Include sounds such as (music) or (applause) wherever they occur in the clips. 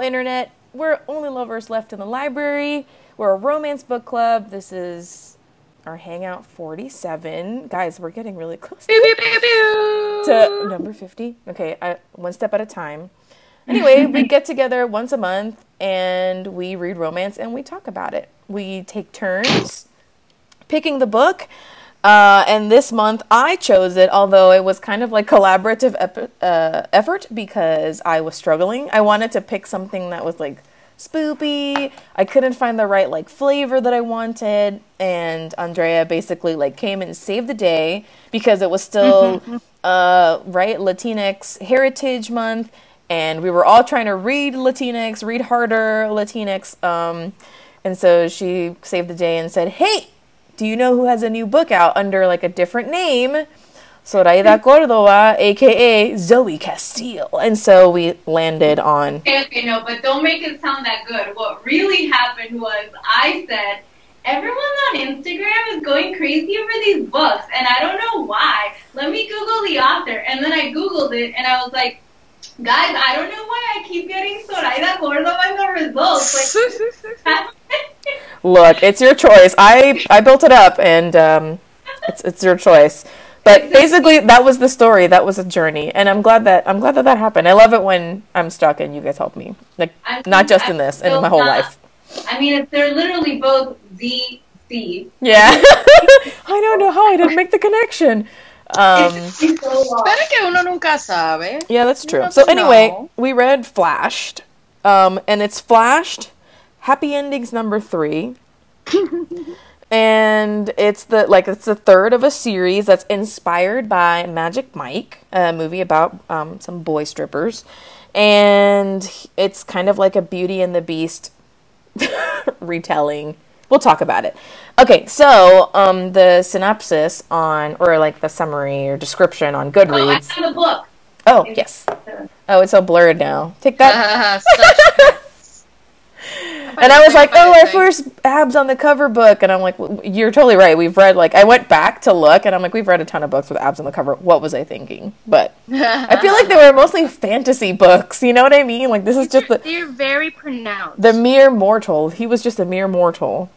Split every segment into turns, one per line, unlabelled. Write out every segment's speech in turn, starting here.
Internet. We're only lovers left in the library. We're a romance book club. This is our Hangout 47. Guys, we're getting really close
Pew, pew, pew, pew.
to number 50. Okay, I, one step at a time. Anyway, we (laughs) get together once a month and we read romance and we talk about it. We take turns picking the book. Uh, and this month I chose it, although it was kind of like collaborative ep- uh, effort because I was struggling. I wanted to pick something that was like spoopy. I couldn't find the right like flavor that I wanted, and Andrea basically like came and saved the day because it was still uh, right Latinx Heritage Month, and we were all trying to read Latinx, read harder Latinx. Um, and so she saved the day and said, "Hey, do you know who has a new book out under like a different name?" Zoraida Cordova, aka Zoey Castile. And so we landed on
Okay, okay, no, but don't make it sound that good. What really happened was I said, everyone on Instagram is going crazy over these books, and I don't know why. Let me Google the author. And then I Googled it, and I was like, guys, I don't know why I keep getting Zoraida Cordova in the results. Like, (laughs) (laughs)
Look, it's your choice. I I built it up, and um, it's it's your choice. But basically, that was the story. That was a journey, and I'm glad that I'm glad that that happened. I love it when I'm stuck and you guys help me. Like
I
not just
I
in this, in my whole
not-
life.
I mean, they're literally both Z C.
Yeah, (laughs) I don't know how I didn't make the connection. Um,
It's so long.
Pero que uno nunca sabe.
yeah, that's true. So anyway,
know.
we read Flashed, um, and it's Flashed. Happy Endings number three. (laughs) and it's the like it's the third of a series that's inspired by Magic Mike, a movie about um, some boy strippers, and it's kind of like a Beauty and the Beast (laughs) retelling. We'll talk about it. Okay, so um, the synopsis on or like the summary or description on
Oh, I
Goodreads.
have the book.
Oh yes. Oh, it's all blurred now. Take that. (laughs) And I was like, oh, our first abs on the cover book. And I'm like, "W- you're totally right. We've read, like, I went back to look and I'm like, we've read a ton of books with abs on the cover. What was I thinking? But I feel like they were mostly fantasy books. You know what I mean? Like, this is just the,
They're very pronounced.
the mere mortal. He was just a mere mortal.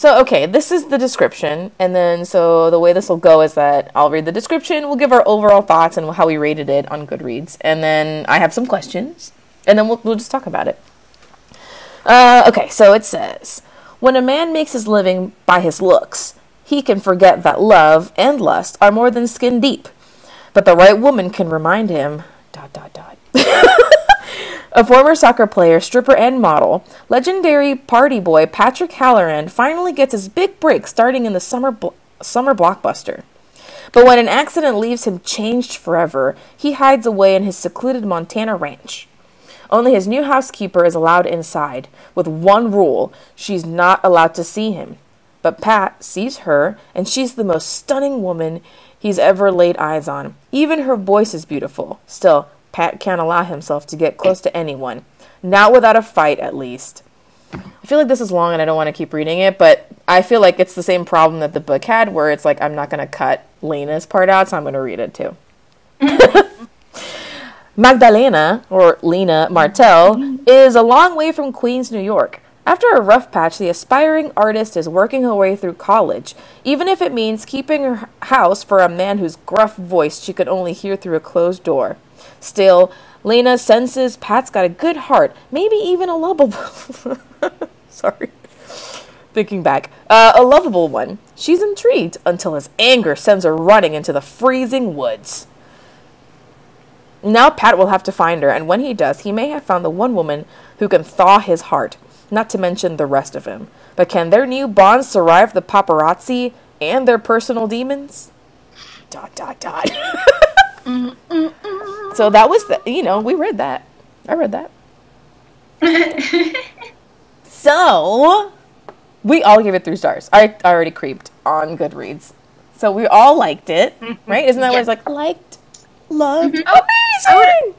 So, okay, this is the description. And then, so the way this will go is that I'll read the description, we'll give our overall thoughts and how we rated it on Goodreads. And then I have some questions. And then we'll, we'll just talk about it. Uh, okay, so it says When a man makes his living by his looks, he can forget that love and lust are more than skin deep. But the right woman can remind him. Dot, dot, dot. (laughs) A former soccer player, stripper, and model, legendary party boy Patrick Halloran finally gets his big break starting in the summer bl- summer blockbuster. But when an accident leaves him changed forever, he hides away in his secluded Montana ranch. Only his new housekeeper is allowed inside, with one rule she's not allowed to see him. But Pat sees her, and she's the most stunning woman he's ever laid eyes on. Even her voice is beautiful. Still, Pat can't allow himself to get close to anyone. Not without a fight, at least. I feel like this is long and I don't want to keep reading it, but I feel like it's the same problem that the book had, where it's like I'm not going to cut Lena's part out, so I'm going to read it too. (laughs) Magdalena, or Lena Martell, is a long way from Queens, New York. After a rough patch, the aspiring artist is working her way through college, even if it means keeping her house for a man whose gruff voice she could only hear through a closed door. Still, Lena senses Pat's got a good heart, maybe even a lovable. (laughs) Sorry. Thinking back, uh, a lovable one. She's intrigued until his anger sends her running into the freezing woods. Now Pat will have to find her, and when he does, he may have found the one woman who can thaw his heart, not to mention the rest of him. But can their new bond survive the paparazzi and their personal demons? Dot dot dot. (laughs) so that was the, you know, we read that. I read that. (laughs) So we all gave it three stars. I already creeped on Goodreads. So we all liked it, right? Isn't that what it's like? Liked, loved, amazing.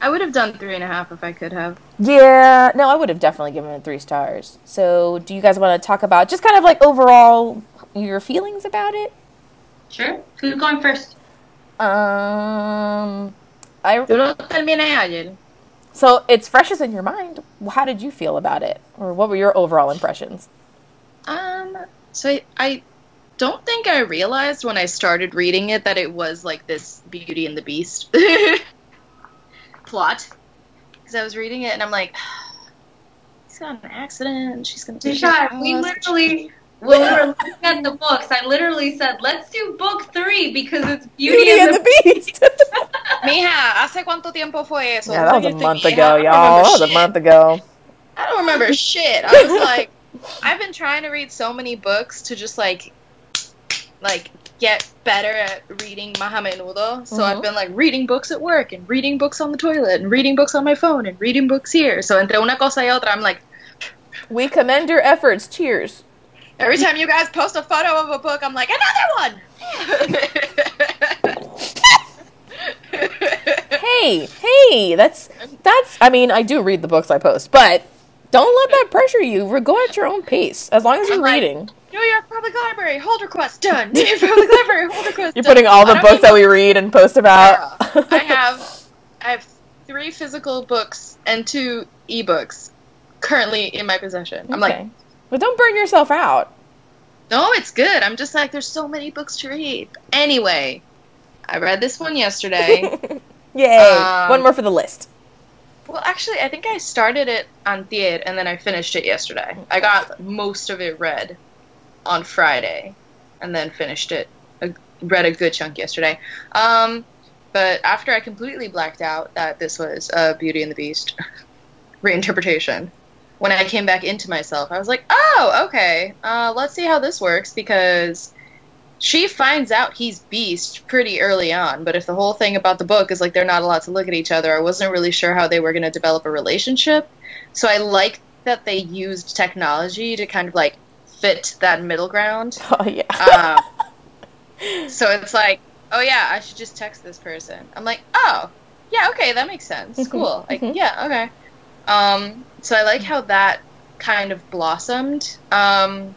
I would have done three and a half if I could have.
Yeah, no, I would have definitely given it three stars. So, do you guys want to talk about just kind of like overall your feelings about it?
Sure. Who's going first?
Um, I
Tú lo terminé ayer.
So it's fresh as in your mind. How did you feel about it, or what were your overall impressions?
Um, so I, I don't think I realized when I started reading it that it was like this Beauty and the Beast (laughs) plot. Because I was reading it and I'm like, (sighs) he's got an accident. She's gonna take
God, we literally, when we were looking at the books, I literally said, let's do book three because it's Beauty, and the,
Beast. (laughs) (laughs)
Mija, hace cuánto tiempo fue eso?
yeah, that was a month ago, y'all. That was a month ago.
I don't remember (laughs) shit. I was like, I've been trying to read so many books to just like, like get better at reading Maha Menudo. So
Mhm.
I've been like reading books at work and reading books on the toilet and reading books on my phone and reading books here. So entre una cosa y otra, I'm like,
We commend your efforts. Cheers.
every time you guys post a photo of a book, I'm like, another one. (laughs) (laughs)
Hey, hey, that's that's. I mean, I do read the books I post, but don't let that pressure you. Go at your own pace. As long as you're
like-
reading,
New York Public Library, hold request done. (laughs) New York Public Library, hold request
you're
done.
putting all the books that we read and post about.
I have I have three physical books and two ebooks currently in my possession. I'm like,
but don't burn yourself out.
no, it's good. I'm just like, there's so many books to read. Anyway, I read this one yesterday. (laughs)
Yay!
Um,
One more for the list.
well, actually, I think I started it on Thier and then I finished it yesterday. I got most of it read on Friday and then finished it. Read a good chunk yesterday. Um, but after I completely blacked out that this was a Beauty and the Beast (laughs) reinterpretation, when I came back into myself, I was like, oh, okay, uh, let's see how this works because she finds out he's Beast pretty early on. But if the whole thing about the book is like they're not allowed to look at each other, I wasn't really sure how they were going to develop a relationship. So I like that they used technology to kind of like fit that middle ground. (laughs)
Oh yeah.
Um, so it's like, oh yeah, I should just text this person. I'm like, oh, yeah, okay, that makes sense.
Mhm,
Cool. Like,
mhm.
yeah, okay. Um, so I like how that kind of blossomed. Um,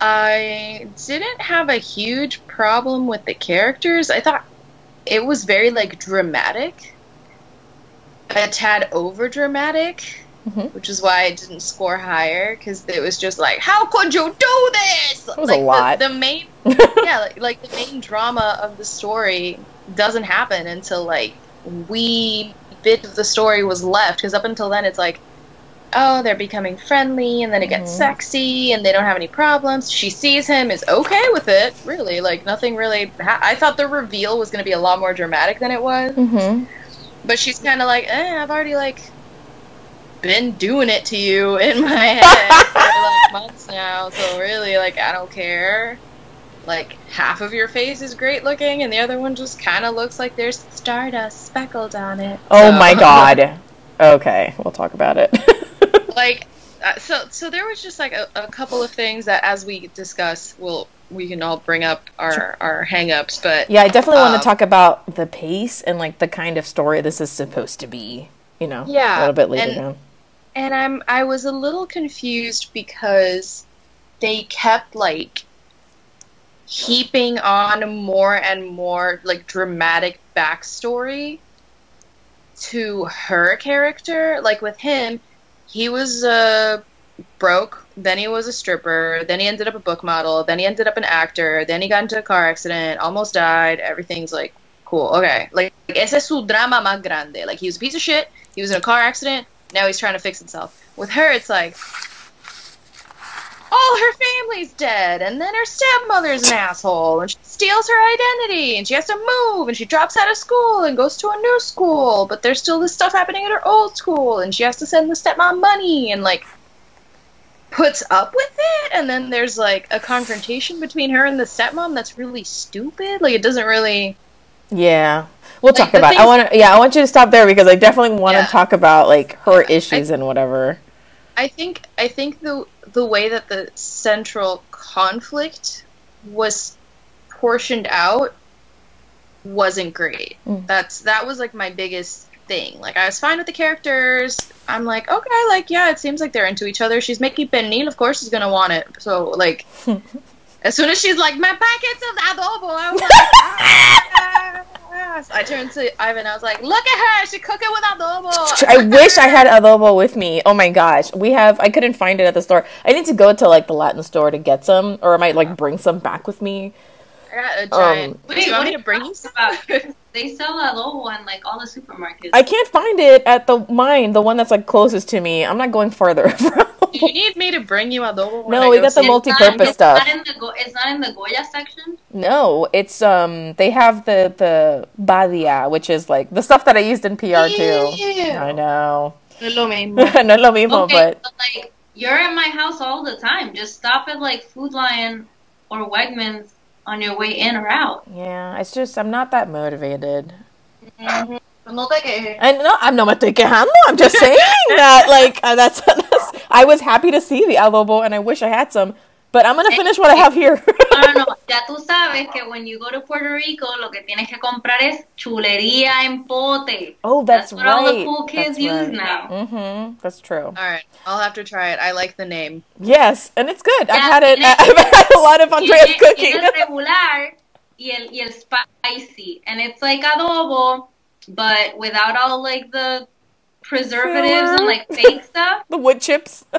I didn't have a huge problem with the characters. I thought it was very like dramatic, a tad over dramatic
Mhm.
which is why I didn't score higher because it was just like, how could you do this?
It was a lot.
The, the main, (laughs) yeah, like, like the main drama of the story doesn't happen until like we bit of the story was left because up until then it's like, oh, they're becoming friendly and then it gets
Mhm.
sexy and they don't have any problems. She sees him, is okay with it, really. Like nothing really. Ha- I thought the reveal was going to be a lot more dramatic than it was.
mm-hmm.
But she's kind of like, eh, I've already like been doing it to you (laughs) in my head for like (laughs) months now, so really, like, I don't care. Like, half of your face is great looking, and the other one just kind of looks like there's stardust speckled on it.
Oh
So-
my (laughs) god. Okay, we'll talk about it. (laughs)
like, uh, so so there was just like a, a couple of things that, as we discuss, we'll we can all bring up our our hang-ups, but
yeah, I definitely want
Um,
to talk about the pace and like the kind of story this is supposed to be. You know,
Yeah,
a little bit later
and-
down.
and I'm I was a little confused because they kept like heaping on more and more like dramatic backstory to her character. Like with him, he was uh, broke, then he was a stripper, then he ended up a book model, then he ended up an actor, then he got into a car accident, almost died. Everything's like cool, okay. Like, ese es su drama más grande. Like he was a piece of shit. He was in a car accident. Now he's trying to fix himself. With her, it's like all her family's dead, and then her stepmother's an asshole, and she steals her identity, and she has to move, and she drops out of school and goes to a new school, but there's still this stuff happening at her old school, and she has to send the stepmom money, and like puts up with it, and then there's like a confrontation between her and the stepmom that's really stupid. Like it doesn't really.
Yeah, we'll
Like,
talk about. I want to. Yeah, I want you to stop there because I definitely want to
Yeah.
talk about like her issues and whatever.
I think I think the the way that the central conflict was portioned out wasn't great.
Mm.
That's that was like my biggest thing. Like I was fine with the characters. I'm like, okay, like yeah, it seems like they're into each other. She's making Pernil, of course she's gonna want it. So like (laughs) as soon as she's like, my packets of adobo, I was (laughs) like, ah, sauce. I turned to Ivan. I was like, "Look at her! She cook it with adobo."
I (laughs) wish I had adobo with me. Oh my gosh, we have. I couldn't find it at the store. I need to go to like the Latin store to get some, or I might like bring some back with me.
I got a giant.
Um,
Do you want me to bring you some?
about? (laughs) They sell adobo in like all the supermarkets.
I can't find it at the mine, the one that's like closest to me. I'm not going farther. (laughs)
Do you need me to bring you adobo? when
No,
I
we
go
got the multi-
It's not-
multi-purpose
it's
stuff.
Not in the Go- it's not in the Goya section.
no, it's um. They have the the badia, which is like the stuff that I used in PR too. I know.
No es lo mismo. (laughs)
no es lo mismo,
Okay,
but
but like you're at my house all the time. Just stop at like Food Lion or Wegmans on your way in or out.
yeah, it's just I'm not that motivated.
Mhm. No te quejes.
And no, I'm not me estoy quejando. I'm just saying that like uh, that's, (laughs) that's. I was happy to see the adobo, and I wish I had some. But I'm gonna finish what I have here.
No, no, no. (laughs) Ya tú sabes que when you go to Puerto Rico, lo que tienes que comprar es chulería en pote.
oh, that's,
what
right.
all the cool kids
That's
use
right.
now.
Mm-hmm. That's true.
All right, I'll have to try it. I like the name.
Yes, and it's good. I've
Yeah,
had it.
tiene- (laughs)
I've had a lot of Andrea's
Tiene-
cooking.
tiene el regular y el, y el spicy. And it's like adobo, but without all like the preservatives and like fake stuff. (laughs)
the wood chips. (laughs)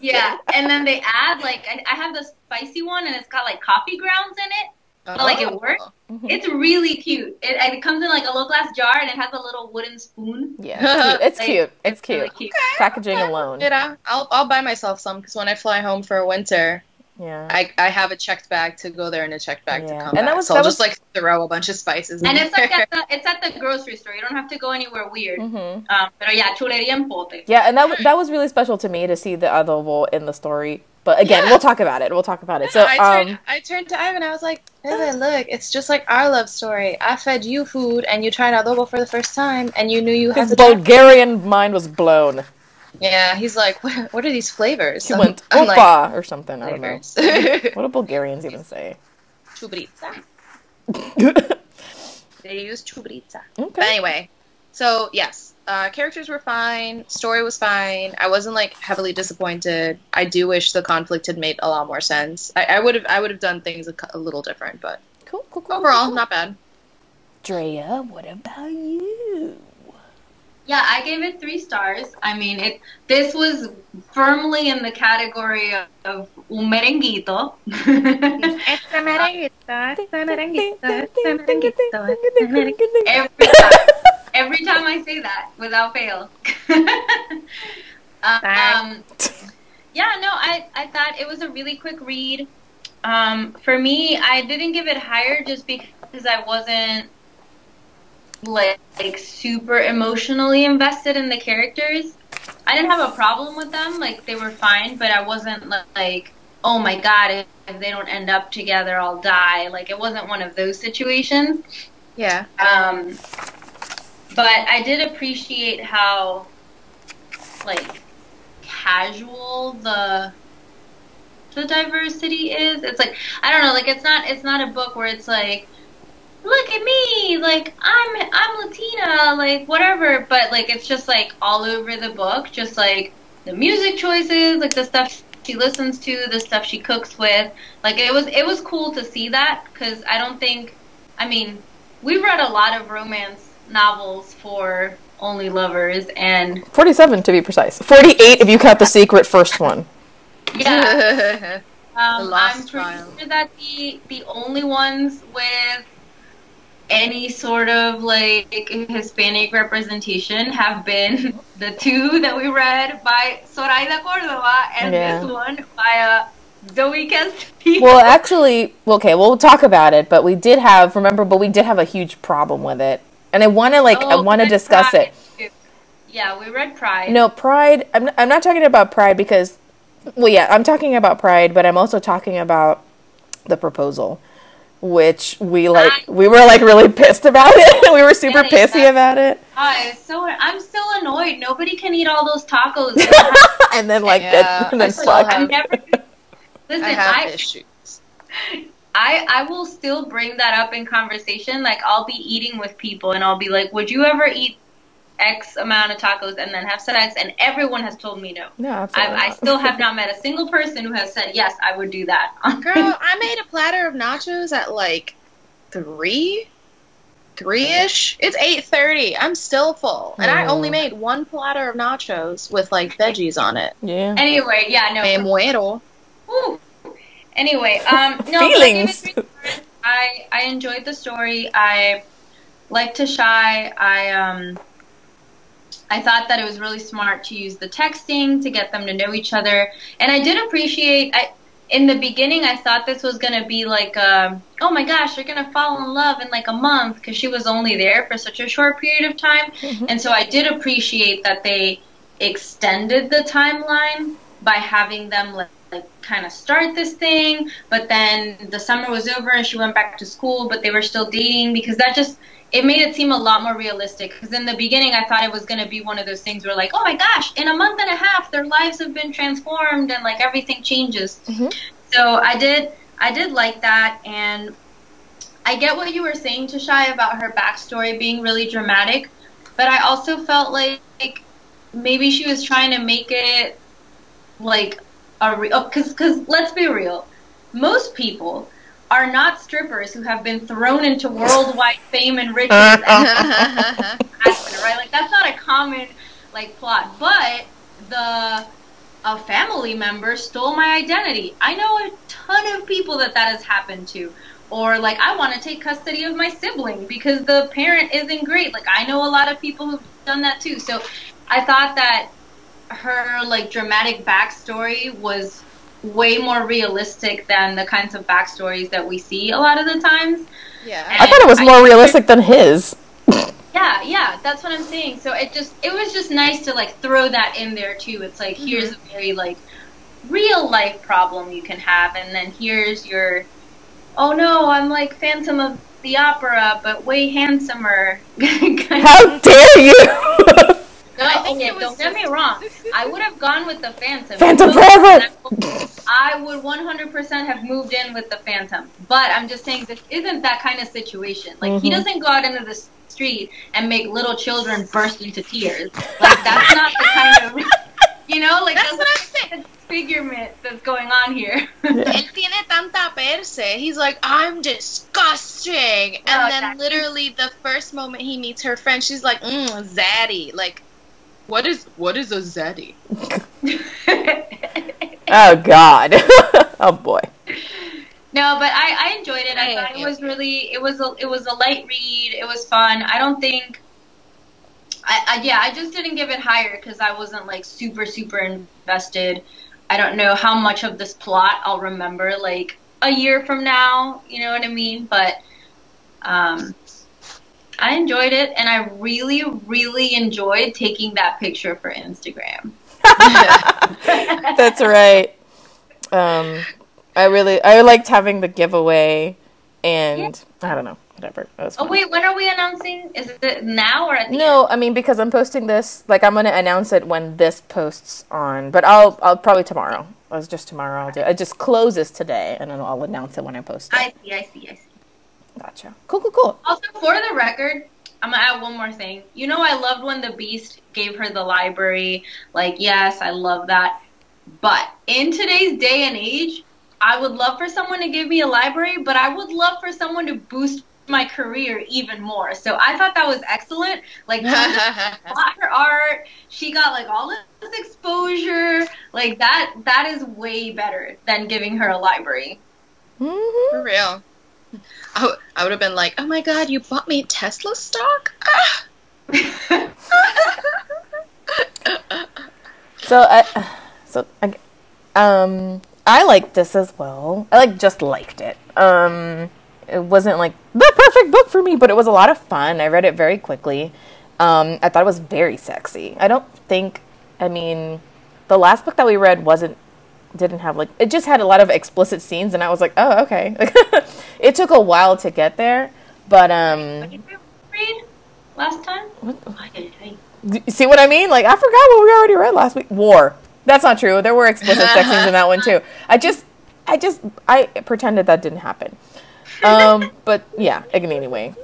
Yeah,
kidding. (laughs)
and then they add like I, I have the spicy one, and it's got like coffee grounds in it. But, like, it works.
Mhm.
It's really cute. It, it comes in like a little glass jar, and it has a little wooden spoon.
Yeah, it's cute. It's
Like,
cute. It's cute.
Really cute.
Packaging alone.
Yeah, I'll I'll buy myself some because when I fly home for winter,
Yeah.
I I have a checked bag to go there and a checked bag
Yeah.
to come
And that
back.
was-
so I'll
that
just like throw a bunch of spices. In
And it's
there.
like at the it's at the grocery store. You don't have to go anywhere weird.
hmm
Um, pero yeah, chulería en pote.
Yeah, and that w- that was really special to me to see the adobo in the story. But again,
Yeah.
we'll talk about it. We'll talk about it. So,
I turned,
um,
I turned to Ivan. I was like, Evan, look, it's just like our love story. I fed you food, and you tried adobo for the first time, and you knew you had
his Bulgarian mind was blown.
Yeah, he's like, what, what are these flavors?
He
I'm-
went
I'm like,
opa or something. I don't know. (laughs) What do Bulgarians even say?
Chubrica. (laughs) They use chubrica. But anyway, so yes, uh, characters were fine. Story was fine. I wasn't like heavily disappointed. I do wish the conflict had made a lot more sense. I, I would have I would have done things a, a little different, but
Cool, cool, cool.
overall,
cool.
not bad.
Drea, what about you?
Yeah, I gave it three stars. I mean, it. This was firmly in the category of, of un merenguito. every time, every time I say that, without fail. (laughs) um, yeah, no, I I thought it was a really quick read. Um, for me, I didn't give it higher just because I wasn't like, like super emotionally invested in the characters. I didn't have a problem with them; like they were fine, but I wasn't like, oh my god, if, if they don't end up together, I'll die. Like it wasn't one of those situations.
Yeah.
Um, but I did appreciate how like casual the the diversity is. It's like I don't know, like it's not it's not a book where it's like look at me, like I'm I'm Latina, like whatever, but like it's just like all over the book, just like the music choices, like the stuff she listens to, the stuff she cooks with. Like it was it was cool to see that cuz I don't think I mean, we've read a lot of romance novels for only lovers and
47 to be precise. 48 if you count the secret first one.
yeah, (laughs) um,
The Lost
I'm pretty
Child.
sure that the the only ones with any sort of like Hispanic representation have been (laughs) the two that we read by Zoraida Cordova and
Yeah.
this one by uh, Zoey Castillo.
Well, actually, okay, we'll talk about it, but we did have, remember, but we did have a huge problem with it. And I want to, like, I
Oh,
want to discuss
Pride,
it.
Yeah, we read Pride.
No, Pride, I'm, I'm not talking about Pride because, well, yeah, I'm talking about Pride, but I'm also talking about the proposal, which we, like, we were, like, really pissed about it. (laughs) we were super
Yeah,
pissy
exactly.
about it.
Oh, so I'm still annoyed. Nobody can eat all those tacos. (laughs)
and then, like,
Yeah,
then,
I
then
still
fuck.
have-
I'm never. (laughs) Listen,
I have
I,
issues.
I I will still bring that up in conversation. Like I'll be eating with people and I'll be like, "Would you ever eat X amount of tacos and then have sex?" And everyone has told me no.
No, absolutely.
I, I still have not met a single person who has said yes, I would do that. (laughs)
Girl, I made a platter of nachos at like three, three ish. It's eight thirty. I'm still full, and I only made one platter of nachos with like veggies on it.
Yeah.
Anyway, yeah, no.
Me muero.
Ooh. Anyway, um, no, I,
Feelings.
I I enjoyed the story. I like to shy. I um. I thought that it was really smart to use the texting to get them to know each other, and I did appreciate. I in the beginning, I thought this was gonna be like, a, oh my gosh, they're gonna fall in love in like a month because she was only there for such a short period of time,
Mhm.
and so I did appreciate that they extended the timeline by having them like, like kind of start this thing, but then the summer was over and she went back to school, but they were still dating because that just it made it seem a lot more realistic. Because in the beginning, I thought it was going to be one of those things where like, oh my gosh, in a month and a half, their lives have been transformed and like everything changes.
Mhm.
So I did I did like that and. I get what you were saying to Shy about her backstory being really dramatic, but I also felt like maybe she was trying to make it like a real because because let's be real most people are not strippers who have been thrown into worldwide fame and riches and (laughs) right? Like that's not a common like plot. But the a family member stole my identity. I know a ton of people that that has happened to. Or like i want to take custody of my sibling because the parent isn't great. Like i know a lot of people who've done that too. So i thought that her like dramatic backstory was way more realistic than the kinds of backstories that we see a lot of the times.
yeah.
I thought it was more realistic than his. (laughs)
Yeah, yeah, that's what I'm saying. So it just it was just nice to like throw that in there too. It's like mm-hmm. here's a very like real life problem you can have and then here's your oh no, I'm like Phantom of the Opera but way handsomer. (laughs)
How dare you? (laughs)
No,
I think
okay,
it was
don't get me wrong. I would have gone with the Phantom.
Phantom
Because
forever!
I would 100% have moved in with the Phantom. But I'm just saying this isn't that kind of situation. Like he
Mhm.
doesn't go out into the street and make little children burst into tears. Like that's not the kind of you know, like
That's
that's,
what I'm saying.
the disfigurement that's going on here. (laughs)
Él tiene tanta perse. He's like, I'm disgusting. And
Oh,
then
exactly.
literally the first moment he meets her friend, she's like, mm, zaddy. Like, what is what is a zaddy? (laughs)
oh God. (laughs) oh boy.
No, but I, I enjoyed it. I thought it was really it was a it was a light read. It was fun. I don't think. I, I yeah, I just didn't give it higher because I wasn't like super super invested. I don't know how much of this plot I'll remember like a year from now. You know what I mean? But um, I enjoyed it, and I really really enjoyed taking that picture for Instagram. (laughs)
That's right. Um, I really, I liked having the giveaway, and I don't know, whatever.
Oh wait, when are we announcing? Is it now or at the
No, I mean because I'm posting this, like I'm gonna announce it when this posts on, but I'll, I'll probably tomorrow. It was just tomorrow. I'll do. It just closes today, and then I'll announce it when I post it.
I see, I see, I see.
Gotcha. Cool, cool, cool.
Also, for the record, I'm gonna add one more thing. You know, I loved when the Beast gave her the library. Like, yes, I love that. But in today's day and age, I would love for someone to give me a library, but I would love for someone to boost my career even more. So I thought that was excellent. Like, (laughs) bought her art. She got like all this exposure. Like that. That is way better than giving her a library.
hmm
For real. (laughs) I, w- I would have been like, oh my god, you bought me Tesla stock? Ah! (laughs)
So I, so um, I liked this as well. I like just liked it. Um, it wasn't like the perfect book for me, but it was a lot of fun. I read it very quickly. Um, I thought it was very sexy. I don't think, I mean, the last book that we read wasn't didn't have like it just had a lot of explicit scenes, and I was like, oh okay. (laughs) it took a while to get there, but um,
Did you read last time?
what,
I did. I-
D- See what I mean? Like I forgot what we already read last week. War. That's not true. There were explicit sex scenes in that one too. I just, I just, I pretended that didn't happen. Um, but yeah. Anyway,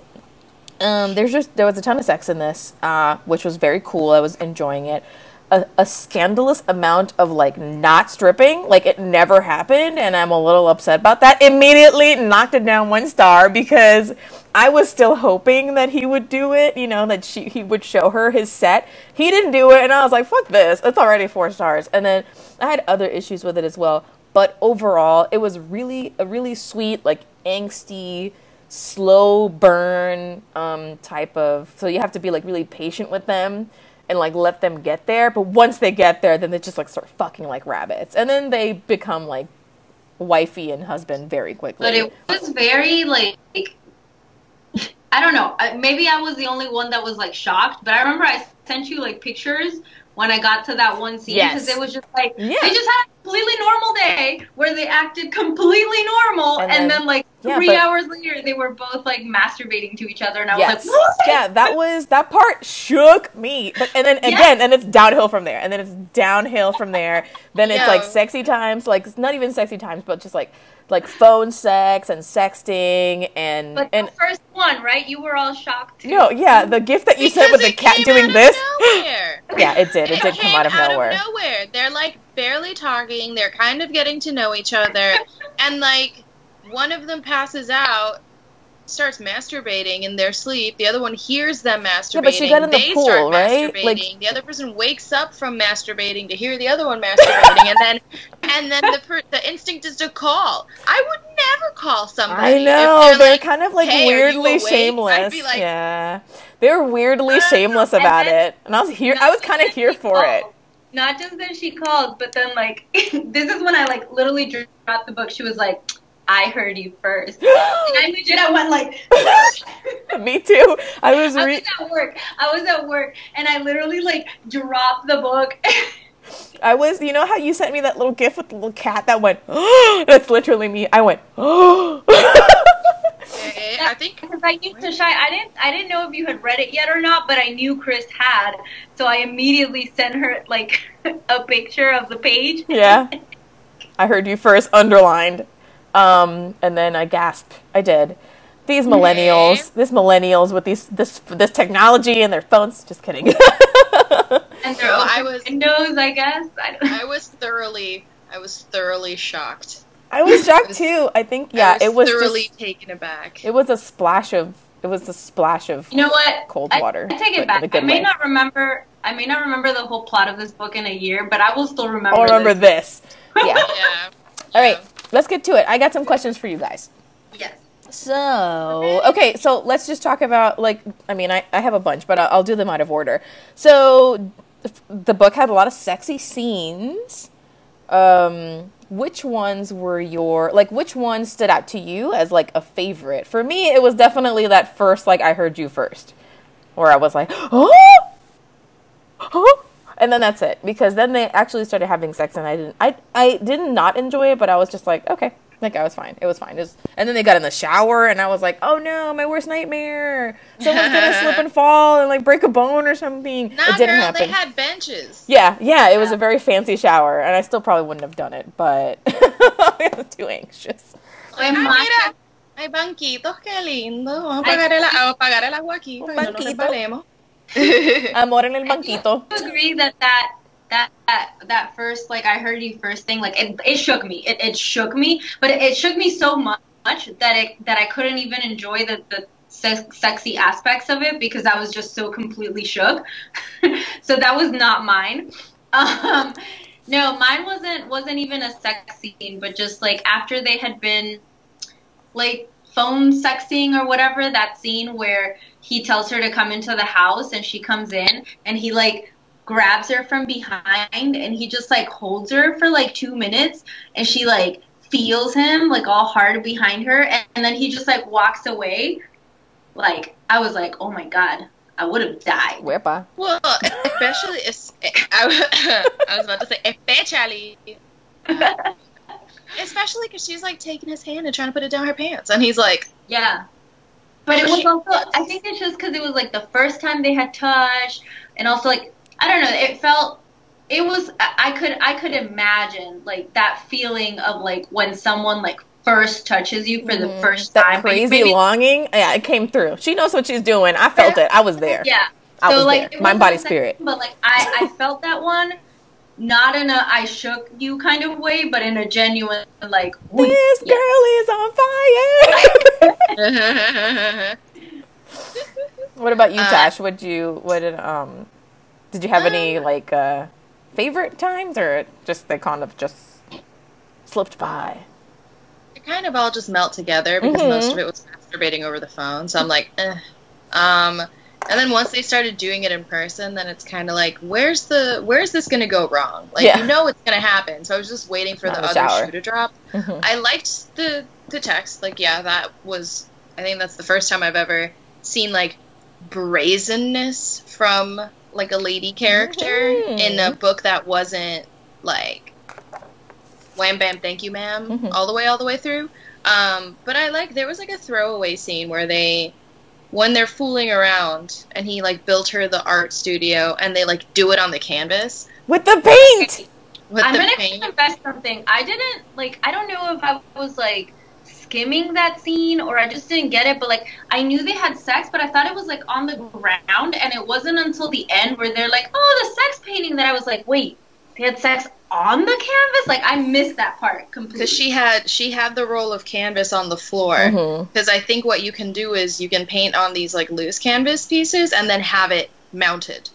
um, there's just there was a ton of sex in this, uh, which was very cool. I was enjoying it. A, a scandalous amount of like not stripping. Like it never happened, and I'm a little upset about that. Immediately knocked it down one star because I was still hoping that he would do it. You know that she he would show her his set. He didn't do it, and I was like, "Fuck this! It's already four stars." And then I had other issues with it as well. But overall, it was really a really sweet, like angsty, slow burn um, type of. So you have to be like really patient with them and like let them get there. But once they get there, then they just like start fucking like rabbits, and then they become like wifey and husband very quickly.
But it was very like (laughs) I don't know. Maybe I was the only one that was like shocked, but I remember I sent you like pictures when I got to that one scene
Yes.
because it was just like
Yeah.
they just had a completely normal day where they acted completely normal,
And
and,
then-
then, like three
but-
hours later they were both like masturbating to each other, and I
Yes.
was like, what?
Yeah, that was that part shook me. But and then (laughs)
Yeah.
again, and it's downhill from there. And then it's downhill from there. Then it's
Yeah.
like sexy times, like not even sexy times, but just like like phone sex and sexting and
But
and
the first one, right? You were all shocked too.
no, yeah, the gift that you sent with the cat doing this. (laughs) Yeah, it did. It did come out of nowhere.
nowhere. They're like barely talking. They're kind of getting to know each other, (laughs) and like one of them passes out, starts masturbating in their sleep. The other one hears them masturbating.
Yeah, but she got in the
they
pool, right? Like-
the other person wakes up from masturbating to hear the other one masturbating, and then (laughs) and then the per- the instinct is to call. I would never call somebody.
I
if
know
they're
they're
like,
kind of like
"Hey,
weirdly
awake?" I'd
shameless.
like,
yeah, they're weirdly uh,
shameless
about
then-
it, and I was here. I was kind of here for it.
Not just that she called, but then like (laughs) this is when I like literally dropped the book. She was like, "I heard you first. (gasps) and I legit, I went like. (laughs)
Me too. I was
I was at work. I was at work, and I literally like dropped the book. (laughs)
I was, you know how you sent me that little gif with the little cat that went, (gasps) that's literally me. I went, (gasps) oh.
"Eh, I think
Because I used to shy. I didn't. I didn't know if you had read it yet or not, but I knew Chris had, so I immediately sent her like (laughs) a picture of the page.
yeah. I heard you first, underlined. Um, and then I gasped. I did. These millennials, these millennials with these this this technology and their phones. Just kidding. (laughs)
And
No,
they're
I was-
windows, I guess. I don't
I was thoroughly, I was thoroughly shocked.
I was shocked too. I think yeah,
I
it was
thoroughly
just,
taken aback.
it was a splash of it was a splash of
You know what?
Cold water,
I, take it back.
in a good
I may
way.
not remember. I may not remember the whole plot of this book in a year, but I will still remember.
I'll remember
this.
this. (laughs) Yeah.
yeah.
All right, let's get to it. I got some questions for you guys.
Yes.
So, okay, so let's just talk about like I mean, I, I have a bunch, but I'll, I'll do them out of order. So, the book had a lot of sexy scenes. Um, which ones were your like? Which one stood out to you as like a favorite? For me, it was definitely that first like I heard you first, where I was like, (gasps) oh, oh, and then that's it because then they actually started having sex and I didn't I I did not enjoy it, but I was just like okay. Like I was fine. It was fine. It was, and then they got in the shower, and I was like, "Oh no, my worst nightmare! Someone's gonna (laughs) slip and fall and like break a bone or something."
Nah,
it didn't
girl,
happen.
they had benches.
Yeah, yeah, it was a very fancy shower, and I still probably wouldn't have done it, but (laughs) I was too anxious.
When my-
mira, hay banquitos, qué lindo. Vamos a apagar el, a apagar el agua aquí para que no nos resbalemos. (laughs)
Amor en el banquito.
I agree that that that that, that first like I heard you first thing like it, it shook me. It, it shook me but it, it shook me so much that it that I couldn't even enjoy the the sex, sexy aspects of it because I was just so completely shook. (laughs) So that was not mine. Um no mine wasn't wasn't even a sex scene but just like after they had been like phone sexing or whatever that scene where he tells her to come into the house and she comes in and he like grabs her from behind and he just like holds her for like two minutes and she like feels him like all hard behind her and, and then he just like walks away like i was like oh my god i would have died
Wepa.
Well, especially, es- I, eh, (laughs) I was about to say, especially, uh, especially because she's like taking his hand and trying to put it down her pants, and he's like,
yeah but it was also i think it's just because it was like the first time they had touched and also like i don't know it felt it was I I could I could imagine like that feeling of like when someone like first touches you for the mm-hmm. first
That
time. but
crazy
maybe-
longing. Yeah, it came through. She knows what she's doing. I felt it. I was there.
Yeah.
I was
like
there.
it
Mind, body,
the
spirit.
But like I, I felt that one, not in a I shook you kind of way, but in a genuine like.
This
yeah."
girl is on fire. what about you,
Uh,
Tash? Would you would it, um did you have any
Um,
like uh favorite times or just they kind of just slipped by?
it kind of all just melt together because
Mhm.
most of it was masturbating over the phone. So I'm like, eh. Um, and then once they started doing it in person, then it's kind of like, where's the where's this gonna go wrong? Like
Yeah.
you know it's gonna happen. So I was just waiting for
Not
the other
shower.
shoe to drop.
Mhm.
I liked the the text. Like yeah, that was. I think that's the first time I've ever seen like brazenness from like a lady character
Mhm.
in a book that wasn't like wham bam thank you madam
Mhm.
all the way all the way through um but i like there was like a throwaway scene where they when they're fooling around and he like built her the art studio and they like do it on the canvas
With the paint.
with
I'm
the
gonna
paint
confess something. I didn't like. I don't know if I was like skimming that scene or I just didn't get it. But like, I knew they had sex, but I thought it was like on the ground, and it wasn't until the end where they're like, "Oh, the sex painting," that I was like, "Wait, they had sex on the canvas?" Like, I missed that part completely.
because she had she had the roll of canvas on the floor
Mhm.
because I think what you can do is you can paint on these like loose canvas pieces and then have it mounted.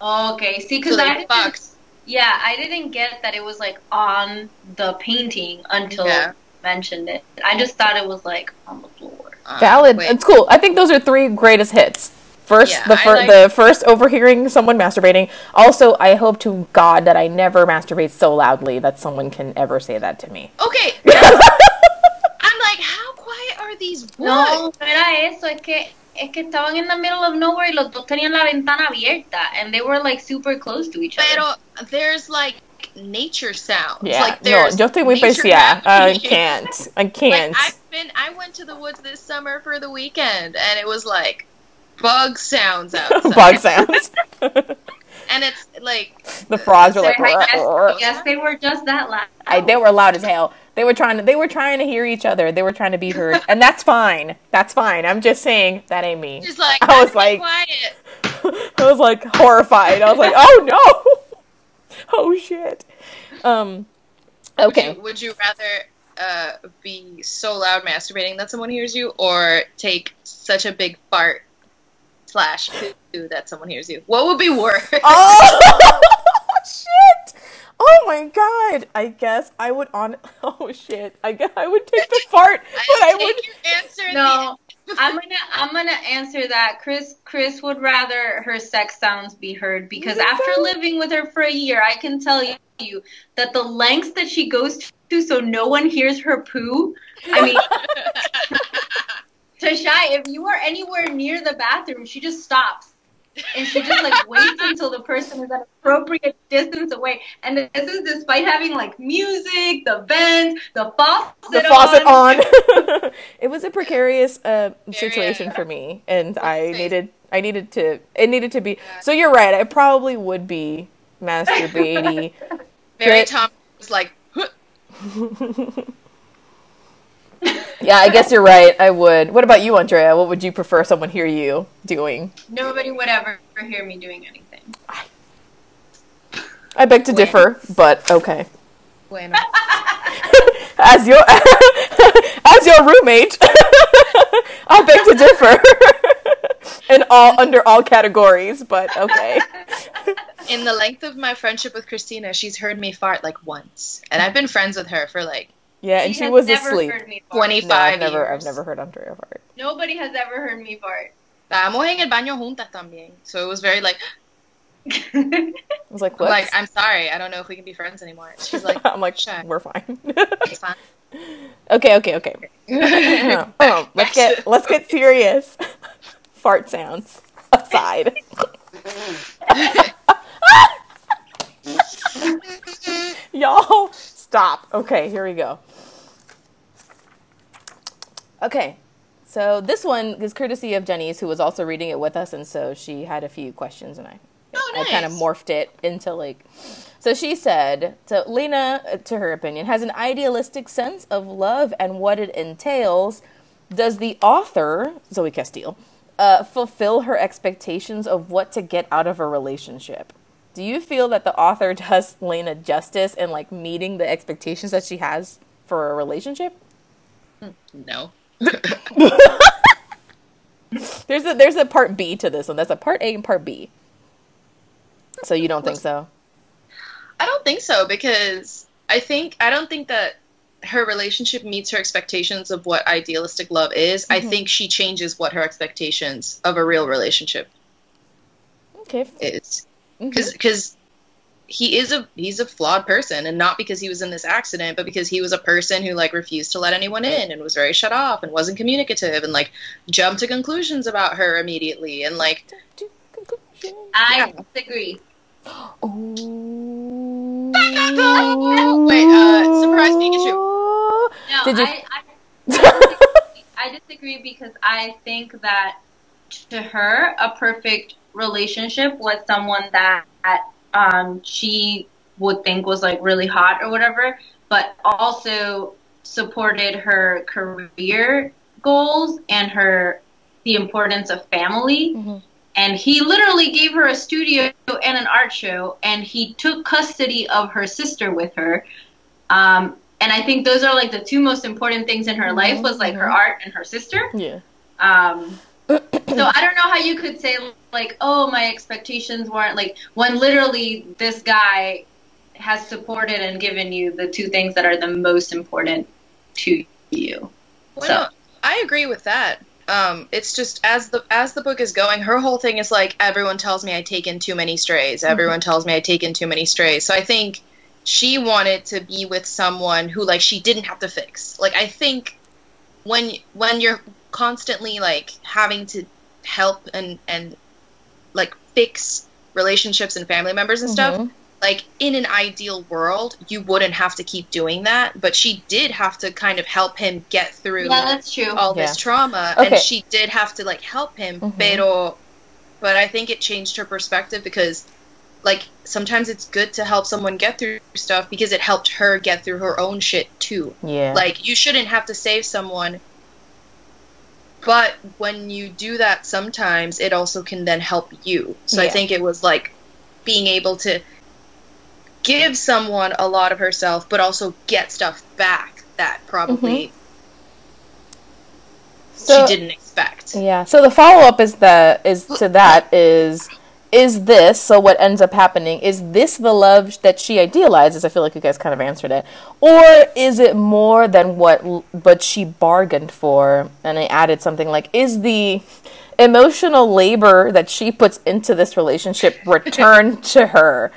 okay, see, because
So they
I didn't.
fucked.
Yeah, I didn't get that it was like on the painting until
Yeah.
you mentioned it. I just thought it was like on the floor.
Uh,
Valid.
wait.
It's cool. I think those are three greatest hits. First,
Yeah,
the fir-
like-
the first overhearing someone masturbating. Also, I hope to God that I never masturbate so loudly that someone can ever say that to me.
Okay. (laughs) I'm like, how quiet are these woods?
No, no era eso, es que es que estaban in the middle of nowhere y los dos tenían la ventana abierta and they were like super close to each other.
Pero there's like nature sounds.
Yeah,
like
no,
there's
yo estoy muy
nature
preciosa. I
happening.
can't. I
Like
can't.
I've been, I went to the woods this summer for the weekend, and it was like bug sounds (laughs) outside.
Bug sounds. (laughs)
and it's like
the frogs are like.
I guess, I guess they were just that loud.
I, they were loud as hell. They were trying to. They were trying to hear each other. They were trying to be heard, and that's fine. That's fine. I'm just saying that ain't me.
just like
I was like-
quiet. (laughs)
I was like horrified. I was like, oh no, oh shit. Um. Okay.
Would you, would you rather uh, be so loud masturbating that someone hears you, or take such a big fart slash poo that someone hears you? What would be worse? (laughs)
Oh (laughs) shit! Oh my god! I guess I would on. (laughs) Oh shit! I guess I would take the fart, but I
take
would.
your answer. at the
No. I'm gonna I'm gonna answer that. Chris Chris would rather her sex sounds be heard because after living with her for a year, I can tell you that the lengths that she goes to so no one hears her poo. I mean, Tashai, if you are anywhere near the bathroom, she just stops. And she just like waits until the person is at appropriate distance away. And this is despite having like music, the vent, the faucet,
The faucet on. (laughs) (laughs) it was a precarious uh, situation for me, and I needed. I needed to. It needed to be. So you're right. I probably would be masturbating. (laughs)
Very
But-
Tom was like, "Huh."
Yeah, I guess you're right. I would. What about you, Andrea? What would you prefer someone hear you doing?
Nobody would ever hear me doing anything.
I beg to
Wait.
differ, but okay.
bueno. (laughs)
as your (laughs) as your roommate, (laughs) I beg to differ in all under all categories, but okay.
In the length of my friendship with Christina, she's heard me fart like once, and I've been friends with her for like
Yeah, and
She
she was
never
asleep.
heard me fart.
25
No, I've never,
years.
I've never heard Andrea fart.
Nobody has ever heard me fart.
Estábamos en el baño juntas también, so it was very like, (laughs) (laughs)
I was like,
I'm
what?
like I'm sorry, I don't know if we can be friends anymore. She's like, (laughs)
I'm like,
"Sure."
we're fine.
it's fine.
okay, okay, okay. Oh, let's get let's get serious. Fart sounds aside. Y'all, stop. Okay, here we go. Okay, so this one is courtesy of Jenny's, who was also reading it with us, and so she had a few questions, and I,
Oh, nice.
I kind of morphed it into like. So she said, so Lena, uh, to her opinion, has an idealistic sense of love and what it entails. Does the author, Zoey Castile, uh, fulfill her expectations of what to get out of a relationship. Do you feel that the author (laughs) does Lena justice in like meeting the expectations that she has for a relationship?
No. (laughs)
There's a there's a part B to this one. That's a part A and part B. So you don't think so?
I don't think so because I think I don't think that her relationship meets her expectations of what idealistic love is. I mm-hmm. think she changes what her expectations of a real relationship
Okay.
is.
Mm-hmm.
Because because he is a he's a flawed person and not because he was in this accident but because he was a person who like refused to let anyone in and was very shut off and wasn't communicative and like jumped to conclusions about her immediately and like
To conclusion.
I disagree.
Ooh. (laughs)
Wait, uh, surprise Pikachu.
No,
Did you-
I, I, I, (laughs) disagree. I disagree because I think that to her, a perfect relationship was someone that um, she would think was like really hot or whatever, but also supported her career goals and her the importance of family.
Mhm.
And he literally gave her a studio and an art show, and he took custody of her sister with her. Um, and I think those are like the two most important things in her life was like her
mhm.
art and her sister.
Yeah.
Um, so I don't know how you could say like, oh, my expectations weren't like when literally this guy has supported and given you the two things that are the most important to you.
Well,
So-
no, I agree with that. Um, it's just as the as the book is going, her whole thing is like everyone tells me I take in too many strays. Everyone tells me I take in too many strays. So I think she wanted to be with someone who like she didn't have to fix. Like I think when when you're constantly like having to help and and like fix relationships and family members and stuff,
Mhm.
like in an ideal world, you wouldn't have to keep doing that, but she did have to kind of help him get through
Yeah, that's true.
all this trauma
Okay.
and she did have to like help him
Mhm.
pero but i think it changed her perspective because like sometimes it's good to help someone get through stuff because it helped her get through her own shit too
Yeah.
like you shouldn't have to save someone but when you do that sometimes it also can then help you. So i think it was like being able to give someone a lot of herself but also get stuff back that probably mm-hmm.
so,
she didn't expect.
Yeah. So the follow up is that is to that is is this so what ends up happening is this the love that she idealizes? I feel like you guys kind of answered it, or is it more than what but she bargained for? And I added something like, is the emotional labor that she puts into this relationship (laughs) returned to her?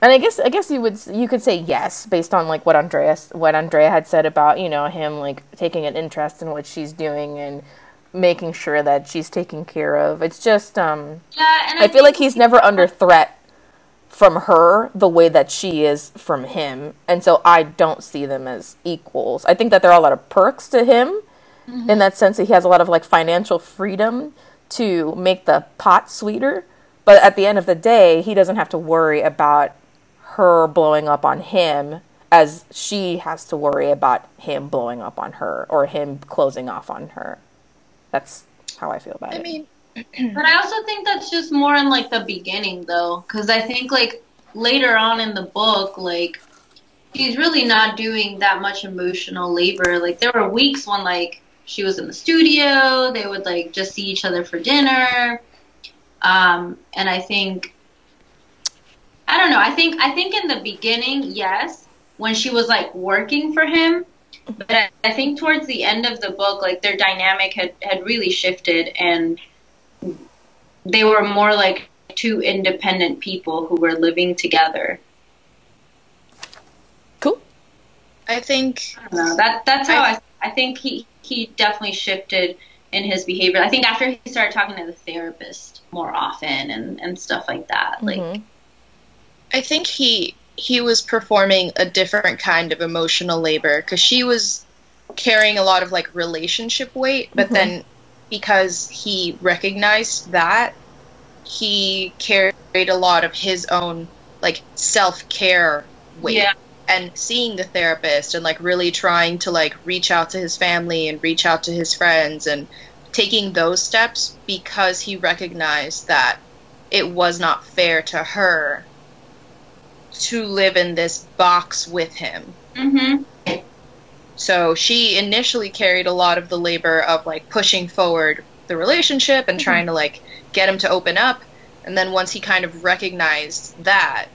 And I guess I guess you would you could say yes based on like what Andreas what Andrea had said about you know him like taking an interest in what she's doing and making sure that she's taken care of. It's just um
Yeah, and
I feel like he's never under threat from her the way that she is from him, and so I don't see them as equals. I think that there are a lot of perks to him in that sense that he has a lot of like financial freedom to make the pot sweeter, but at the end of the day, he doesn't have to worry about her blowing up on him as she has to worry about him blowing up on her or him closing off on her. That's how I feel about
I
it.
mean,
But I also think that's just more in like the beginning though, because I think like later on in the book, like she's really not doing that much emotional labor. Like there were weeks when like she was in the studio, they would like just see each other for dinner. Um, and I think I don't know. I think I think in the beginning, yes, when she was like working for him, but I, I think towards the end of the book, like their dynamic had had really shifted, and they were more like two independent people who were living together.
cool.
I think
I don't know. That that's how I I think he he definitely shifted in his behavior. I think after he started talking to the therapist more often and and stuff like that. Like
Mhm.
I think he he was performing a different kind of emotional labor because she was carrying a lot of like relationship weight, but
Mhm.
then because he recognized that, he carried a lot of his own like self care weight.
Yeah.
and seeing the therapist and like really trying to like reach out to his family and reach out to his friends and taking those steps because he recognized that it was not fair to her to live in this box with him.
Mhm.
So she initially carried a lot of the labor of like pushing forward the relationship and trying to like get him to open up. And then once he kind of recognized that,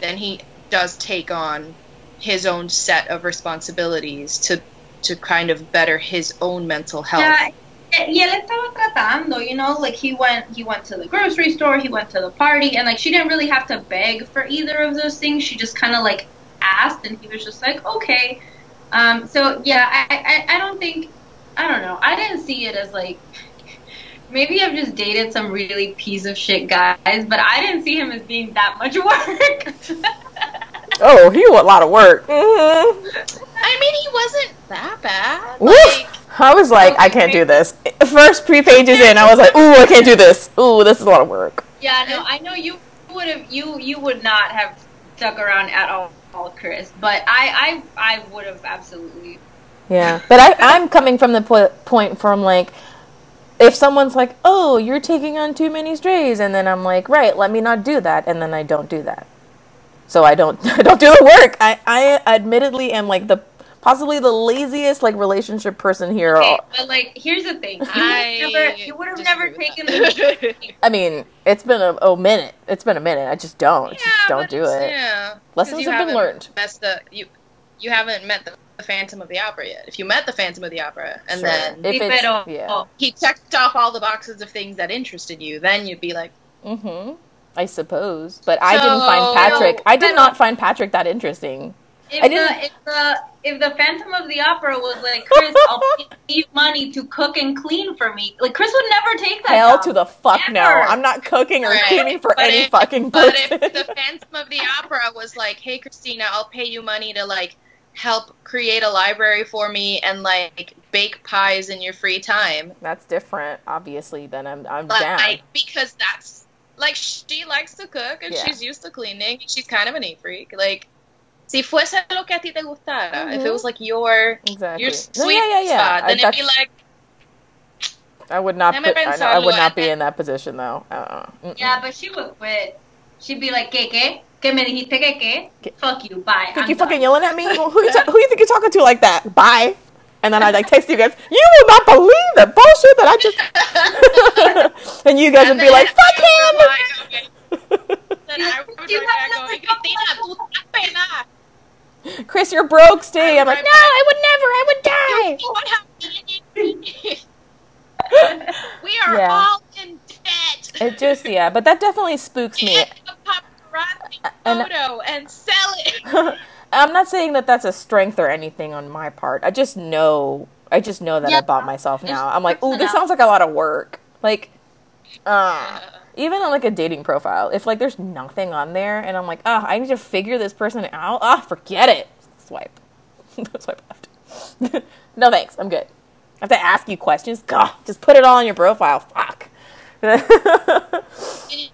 then he does take on his own set of responsibilities to to kind of better his own mental health.
Yeah, y él estaba tratando, you know, like he went he went to the grocery store, he went to the party, and like she didn't really have to beg for either of those things. She just kind of like asked, and he was just like, okay. Um, so yeah, I, I I don't think I don't know. I didn't see it as like (laughs) maybe I've just dated some really piece of shit guys, but I didn't see him as being that much (laughs) work.
Oh, he was a lot of work. hmm
I mean, he wasn't that bad.
Woof.
Like,
I was like, I can't do this. First three pages in, I was like, ooh, I can't do this. Ooh, this is a lot of work.
Yeah, no, I know you would have you you would not have stuck around at all, Chris. But I I I would have absolutely.
Yeah, but I, I'm coming from the po- point from like, if someone's like, "Oh, you're taking on too many strays," and then I'm like, "Right, let me not do that," and then I don't do that. So I don't (laughs) I don't do the work. I I admittedly am like the possibly the laziest like relationship person here.
Okay, but like here's the thing, (laughs) you
I
would you would have never taken the. (laughs)
I mean, it's been a, a minute. It's been a minute. I just don't. just don't do it.
Yeah.
Lessons have been learned.
met the you you haven't met the, the Phantom of the Opera yet. If you met the Phantom of the Opera and
Sure.
then
If it's-
pero,
yeah.
he checked off all the boxes of things that interested you, then you'd be like,
Mm-hmm. I suppose, but I didn't find
So-
Patrick. I did not find Patrick that interesting.
If
I
the if the if the Phantom of the Opera was like Chris, I'll (laughs) pay you money to cook and clean for me. Like Chris would never take that.
Hell
job.
to the fuck no! I'm not cooking or
Right.
cleaning for
But
any
if-
fucking
But
person.
if the Phantom of the Opera was like, "Hey, Christina, I'll pay you money to like help create a library for me and like bake pies in your free time,"
That's different, obviously. Then I'm I'm
but
down.
like because that's like she likes to cook and
Yeah.
she's used to cleaning. She's kind of a neat freak. Like, si fuese lo que a ti te gustara, if it was like your
exactly.
your
No,
sweet
yeah, yeah, yeah.
spot,
I,
then it'd be like,
I would not.
Déjame
Put, I, know, I would not eh, be
eh.
in that position though. Uh-uh. Mm-mm.
Yeah, but she would quit. She'd be like, ¿qué qué? ¿Qué me dijiste que qué?
¿Qué?
Fuck you, bye.
Think
I'm
you fucking yelling at me? Well, who, you ta- who you think you're talking to like that? Bye. And then I like text you guys. You will not believe the bullshit that I just. (laughs) and you guys would be like, "Fuck
would reply, okay. (laughs) Then I would
Do you
reply
have
going,
another
tú estás pena.
Chris, you're broke. Stay. I'm like, no. I would never. I would die.
You don't have We are
Yeah.
all in debt.
It just yeah, but that definitely spooks me.
Paparazzi
And-
photo and sell it. (laughs)
I'm not saying that that's a strength or anything on my part. I just know. I just know that I
Yeah.
bought myself now. I'm like, ooh, this sounds like a lot of work. Like, uh, even on like a dating profile, if like there's nothing on there, and I'm like, ah, I need to figure this person out. Ah, forget it. Swipe. (laughs) Swipe left. (laughs) no thanks. I'm good. I have to ask you questions. God, just put it all on your profile. Fuck.
You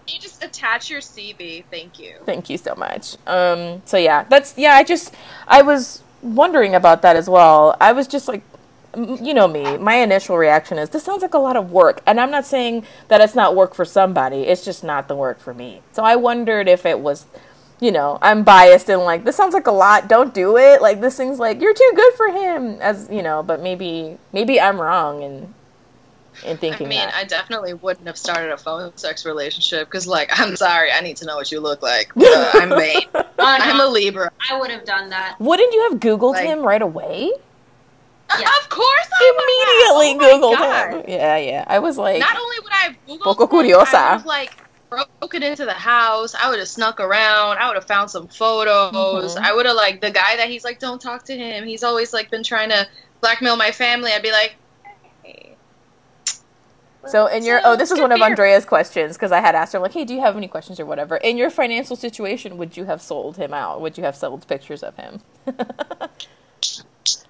just attach your CV. Thank you.
Thank you so much. Um, so yeah, that's yeah. I just I was wondering about that as well. I was just like, you know me. My initial reaction is this sounds like a lot of work, and I'm not saying that it's not work for somebody. It's just not the work for me. So I wondered if it was, you know, I'm biased and like this sounds like a lot. Don't do it. Like this thing's like you're too good for him, as you know. But maybe maybe I'm wrong in in thinking.
I mean,
that.
I definitely wouldn't have started a phone sex relationship because, like, I'm sorry, I need to know what you look like. Uh, I'm vain. I'm a Libra.
I would have done that.
Wouldn't you have Googled
Like-
him right away?
Yeah.
Of course, I
Immediately.
Oh
Googled him. Yeah, yeah. I was like,
Not only would I have Googled,
Poco
him,
curiosa.
I would have like broken into the house. I would have snuck around. I would have found some photos.
Mhm.
I would have like the guy that he's like, don't talk to him. He's always like been trying to blackmail my family. I'd be like, hey.
So in your oh, this is one of. Andrea's questions because I had asked her like, hey, do you have any questions or whatever? In your financial situation, would you have sold him out? Would you have sold pictures of him? (laughs)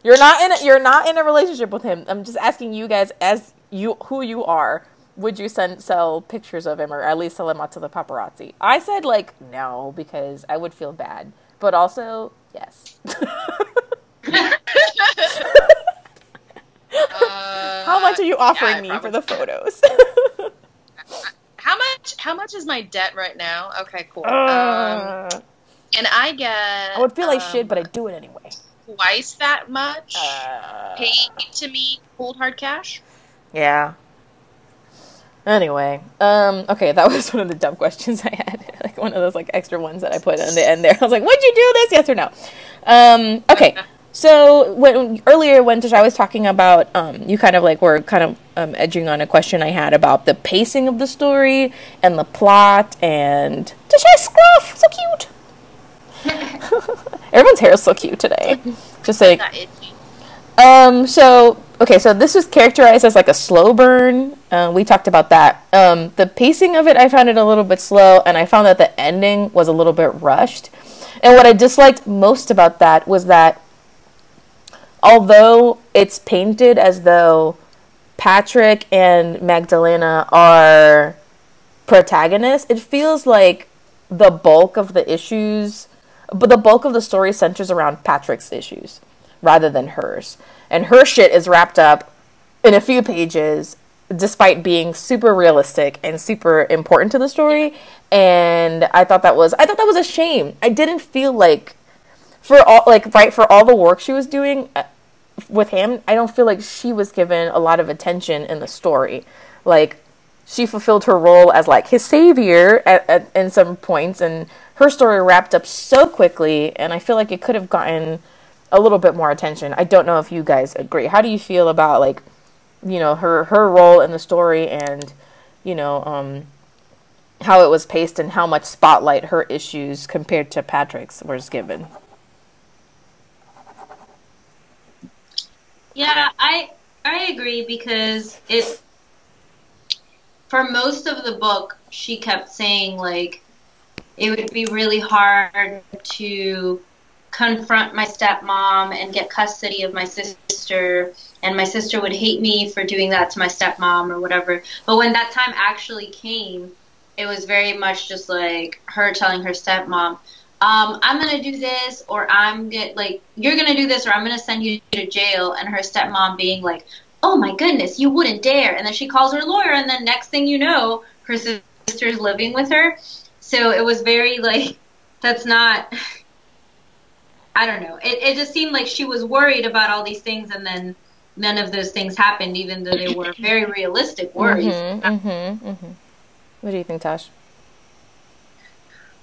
you're not in a, you're not in a relationship with him. I'm just asking you guys as you who you are. Would you send sell pictures of him or at least sell him out to the paparazzi? I said like no because I would feel bad, but also Yes.
Uh, (laughs)
How much are you offering
yeah,
me
probably-
for the photos? (laughs)
How much? How much is my debt right now? Okay, cool. um,
Uh,
and I get.
I would feel like
um,
shit, but I do it anyway.
Twice that much
Uh,
paid to me cold hard cash.
Yeah. Anyway, um, okay, that (laughs) was one of the dumb questions I had. (laughs) like one of those like extra ones that I put in the end there. (laughs) I was like, "Would you do this? Yes or no?" Um, okay. So when earlier when Tasha was talking about, um, you kind of like were kind of um, edging on a question I had about the pacing of the story and the plot and Tasha Scruff, so cute. (laughs) Everyone's hair is so cute today. (laughs) Just like um, so okay, so this was characterized as like a slow burn. Uh, we talked about that. Um, the pacing of it, I found it a little bit slow, and I found that the ending was a little bit rushed. And what I disliked most about that was that although it's painted as though Patrick and Magdalena are protagonists, it feels like the bulk of the issues, but the bulk of the story centers around Patrick's issues rather than hers. And her shit is wrapped up in a few pages despite being super realistic and super important to the story and I thought that was I thought that was a shame. I didn't feel like for all like right for all the work she was doing uh, with him, I don't feel like she was given a lot of attention in the story. Like she fulfilled her role as like his savior at, at in some points, and her story wrapped up so quickly, and I feel like it could have gotten a little bit more attention. I don't know if you guys agree. How do you feel about like you know her her role in the story and you know um how it was paced and how much spotlight her issues compared to Patrick's was given?
Yeah, I I agree because it for most of the book she kept saying like it would be really hard to confront my stepmom and get custody of my sister and my sister would hate me for doing that to my stepmom or whatever. But when that time actually came, it was very much just like her telling her stepmom, um, I'm gonna do this, or I'm get like you're gonna do this, or I'm gonna send you to jail, and her stepmom being like, oh my goodness, you wouldn't dare, and then she calls her lawyer, and then next thing you know, her sister's living with her. So it was very like, that's not. I don't know. It it just seemed like she was worried about all these things, and then none of those things happened, even though they were very realistic worries.
Mm-hmm, mm-hmm, mm-hmm. What do you think, Tash?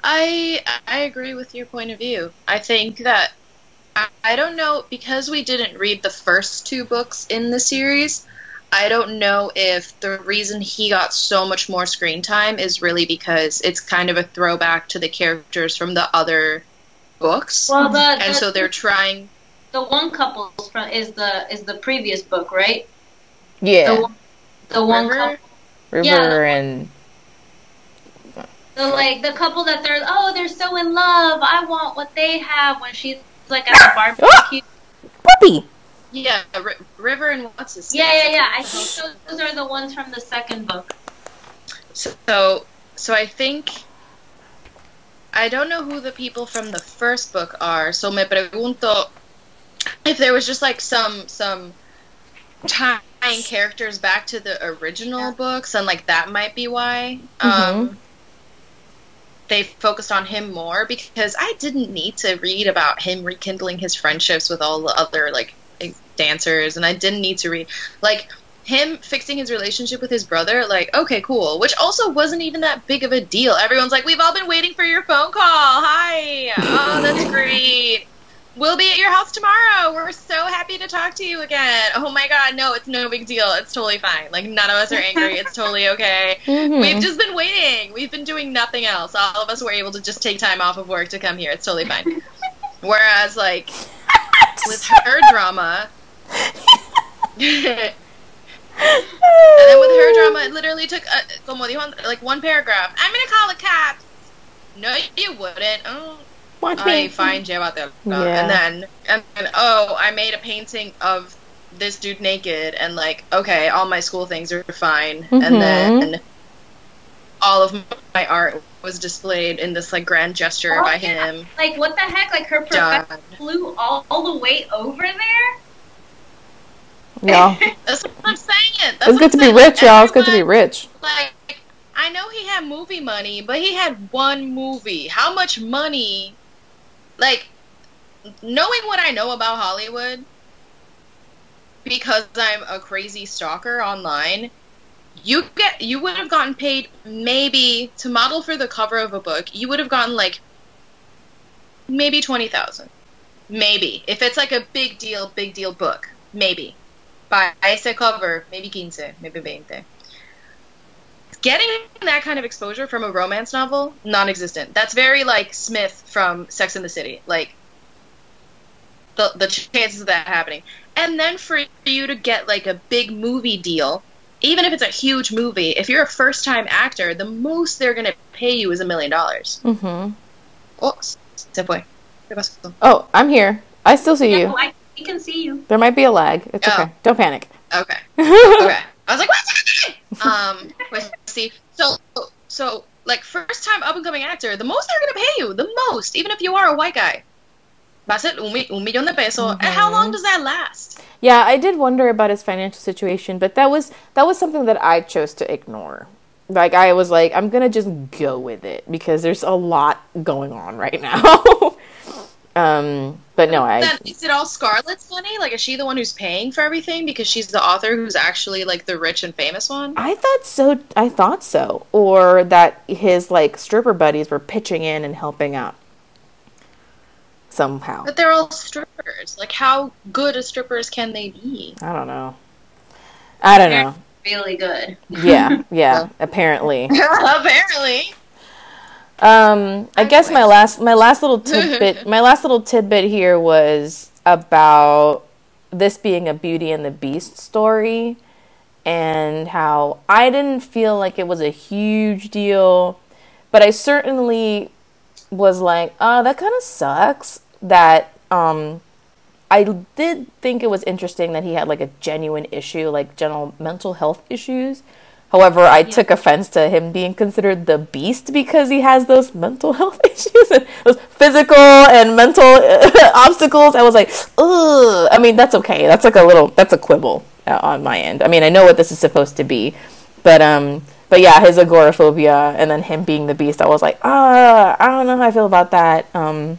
I I agree with your point of view. I think that I, I don't know because we didn't read the first two books in the series. I don't know if the reason he got so much more screen time is really because it's kind of a throwback to the characters from the other books,
Well, the,
and
the,
so they're trying.
the one couple from is the is the previous book, right?
Yeah,
The, one- the one
River?
couple,
River
yeah.
and
the like the couple that they're oh they're so in love. I want what they have when she's like at the (gasps) barbecue.
Puppy.
Yeah, Ri River and what's his
Yeah,
name?
yeah, yeah. yeah. I think those, those are the ones from the second book.
So, so I think I don't know who the people from the first book are. So me pregunto if there was just like some some tying characters back to the original books, and like that might be why um, they focused on him more. Because I didn't need to read about him rekindling his friendships with all the other like dancers, and I didn't need to read like him fixing his relationship with his brother, like, okay, cool. Which also wasn't even that big of a deal. Everyone's like, we've all been waiting for your phone call. Hi. Oh, that's great. We'll be at your house tomorrow. We're so happy to talk to you again. Oh my god, no, it's no big deal. It's totally fine. Like, none of us are angry. (laughs) It's totally okay.
Mhm.
We've just been waiting. We've been doing nothing else. All of us were able to just take time off of work to come here. It's totally fine. (laughs) Whereas, like, (laughs) with her drama, and then with her drama, it literally took, uh, como dijo, like one paragraph. I'm gonna call the cops. No, you wouldn't. Oh,
Watch
I
me.
fine, llevatelo.
Yeah.
And then, and then, oh, I made a painting of this dude naked, and like, okay, all my school things are fine.
Mhm.
And then, all of my art was displayed in this like grand gesture
Oh,
by
yeah.
him.
Like what the heck? Like her
Done.
professor flew all, all the way over there.
Yeah. (laughs)
That's what I'm saying. That's
It's good to be rich, y'all. It's good to be rich.
like I know he had movie money, but he had one movie. How much money like knowing what I know about Hollywood because I'm a crazy stalker online, you get you would have gotten paid maybe to model for the cover of a book, you would have gotten like maybe 20,000. Maybe. If it's like a big deal, big deal book, maybe. By ese cover, maybe 15, maybe 20 getting that kind of exposure from a romance novel non-existent. That's very like smith from sex in the city like the, the chances of that happening. And then for you to get like a big movie deal even if it's a huge movie if you're a first time actor the most they're going to pay you is a million dollars.
Hmm
oh se fue
Oh, I'm here. I still see you.
well, I, we can see you.
There might be a lag. It's
Oh.
okay. Don't panic.
okay (laughs) okay i was like what's (laughs) happening um see so so like first time up and coming actor the most they're gonna pay you the most even if you are a white guy va a ser un, un millón de pesos and how long does that last
Yeah, I did wonder about his financial situation, but that was that was something that I chose to ignore. Like I was like, I'm gonna just go with it because there's a lot going on right now. (laughs) um, but no, I
then is it all scarlett's money like is she the one who's paying for everything because she's the author who's actually like the rich and famous one
I thought so. I thought so, or that his like stripper buddies were pitching in and helping out somehow.
but they're all strippers like how good as strippers can they be
I don't know. I don't know.
Really good.
Yeah, (laughs) yeah. apparently. (laughs)
apparently
Um, I guess my last my last little (laughs) tidbit my last little tidbit here was about this being a Beauty and the Beast story and how I didn't feel like it was a huge deal, but I certainly was like, oh, that kind of sucks that um I did think it was interesting that he had like a genuine issue, like general mental health issues. However, I took offense to him being considered the beast because he has those mental (laughs) health issues and those physical and mental (laughs) obstacles. I was like, ugh. I mean, that's okay. That's like a little, that's a quibble uh, on my end. I mean, I know what this is supposed to be, but um, but yeah, his agoraphobia and then him being the beast. I was like, ah, I don't know how I feel about that. Um,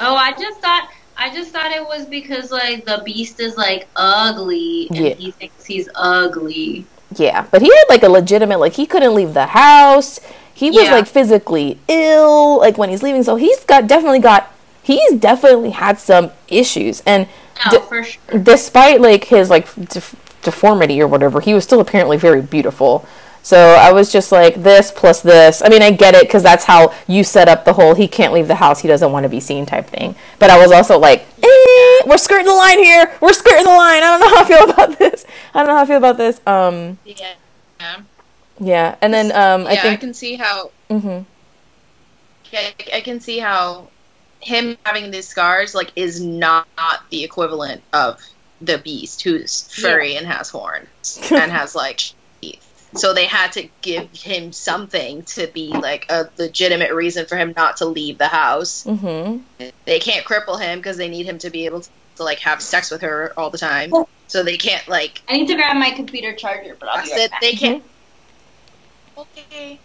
Oh, I just thought I just thought it was because like the beast is like ugly and
Yeah.
he thinks he's ugly.
Yeah, but he had like a legitimate like he couldn't leave the house. He was
Yeah.
like physically ill like when he's leaving. So he's got definitely got he's definitely had some issues and
oh,
d-
for sure.
despite like his like def- deformity or whatever, he was still apparently very beautiful. So I was just like this plus this. I mean, I get it because that's how you set up the whole he can't leave the house, he doesn't want to be seen type thing. But I was also like, eh, we're skirting the line here. We're skirting the line. I don't know how I feel (laughs) about this. I don't know how I feel about this. Um,
yeah yeah,
yeah, and then um, I
yeah I,
think
can see how
hmm
Yeah, I can see how him having these scars like is not the equivalent of the beast who's furry and has horns (laughs) and has like. So they had to give him something to be like a legitimate reason for him not to leave the house.
hmm
They can't cripple him because they need him to be able to, to like have sex with her all the time. So they can't like
I need to grab my computer charger, but I'll
I
be right back.
they can't. Okay.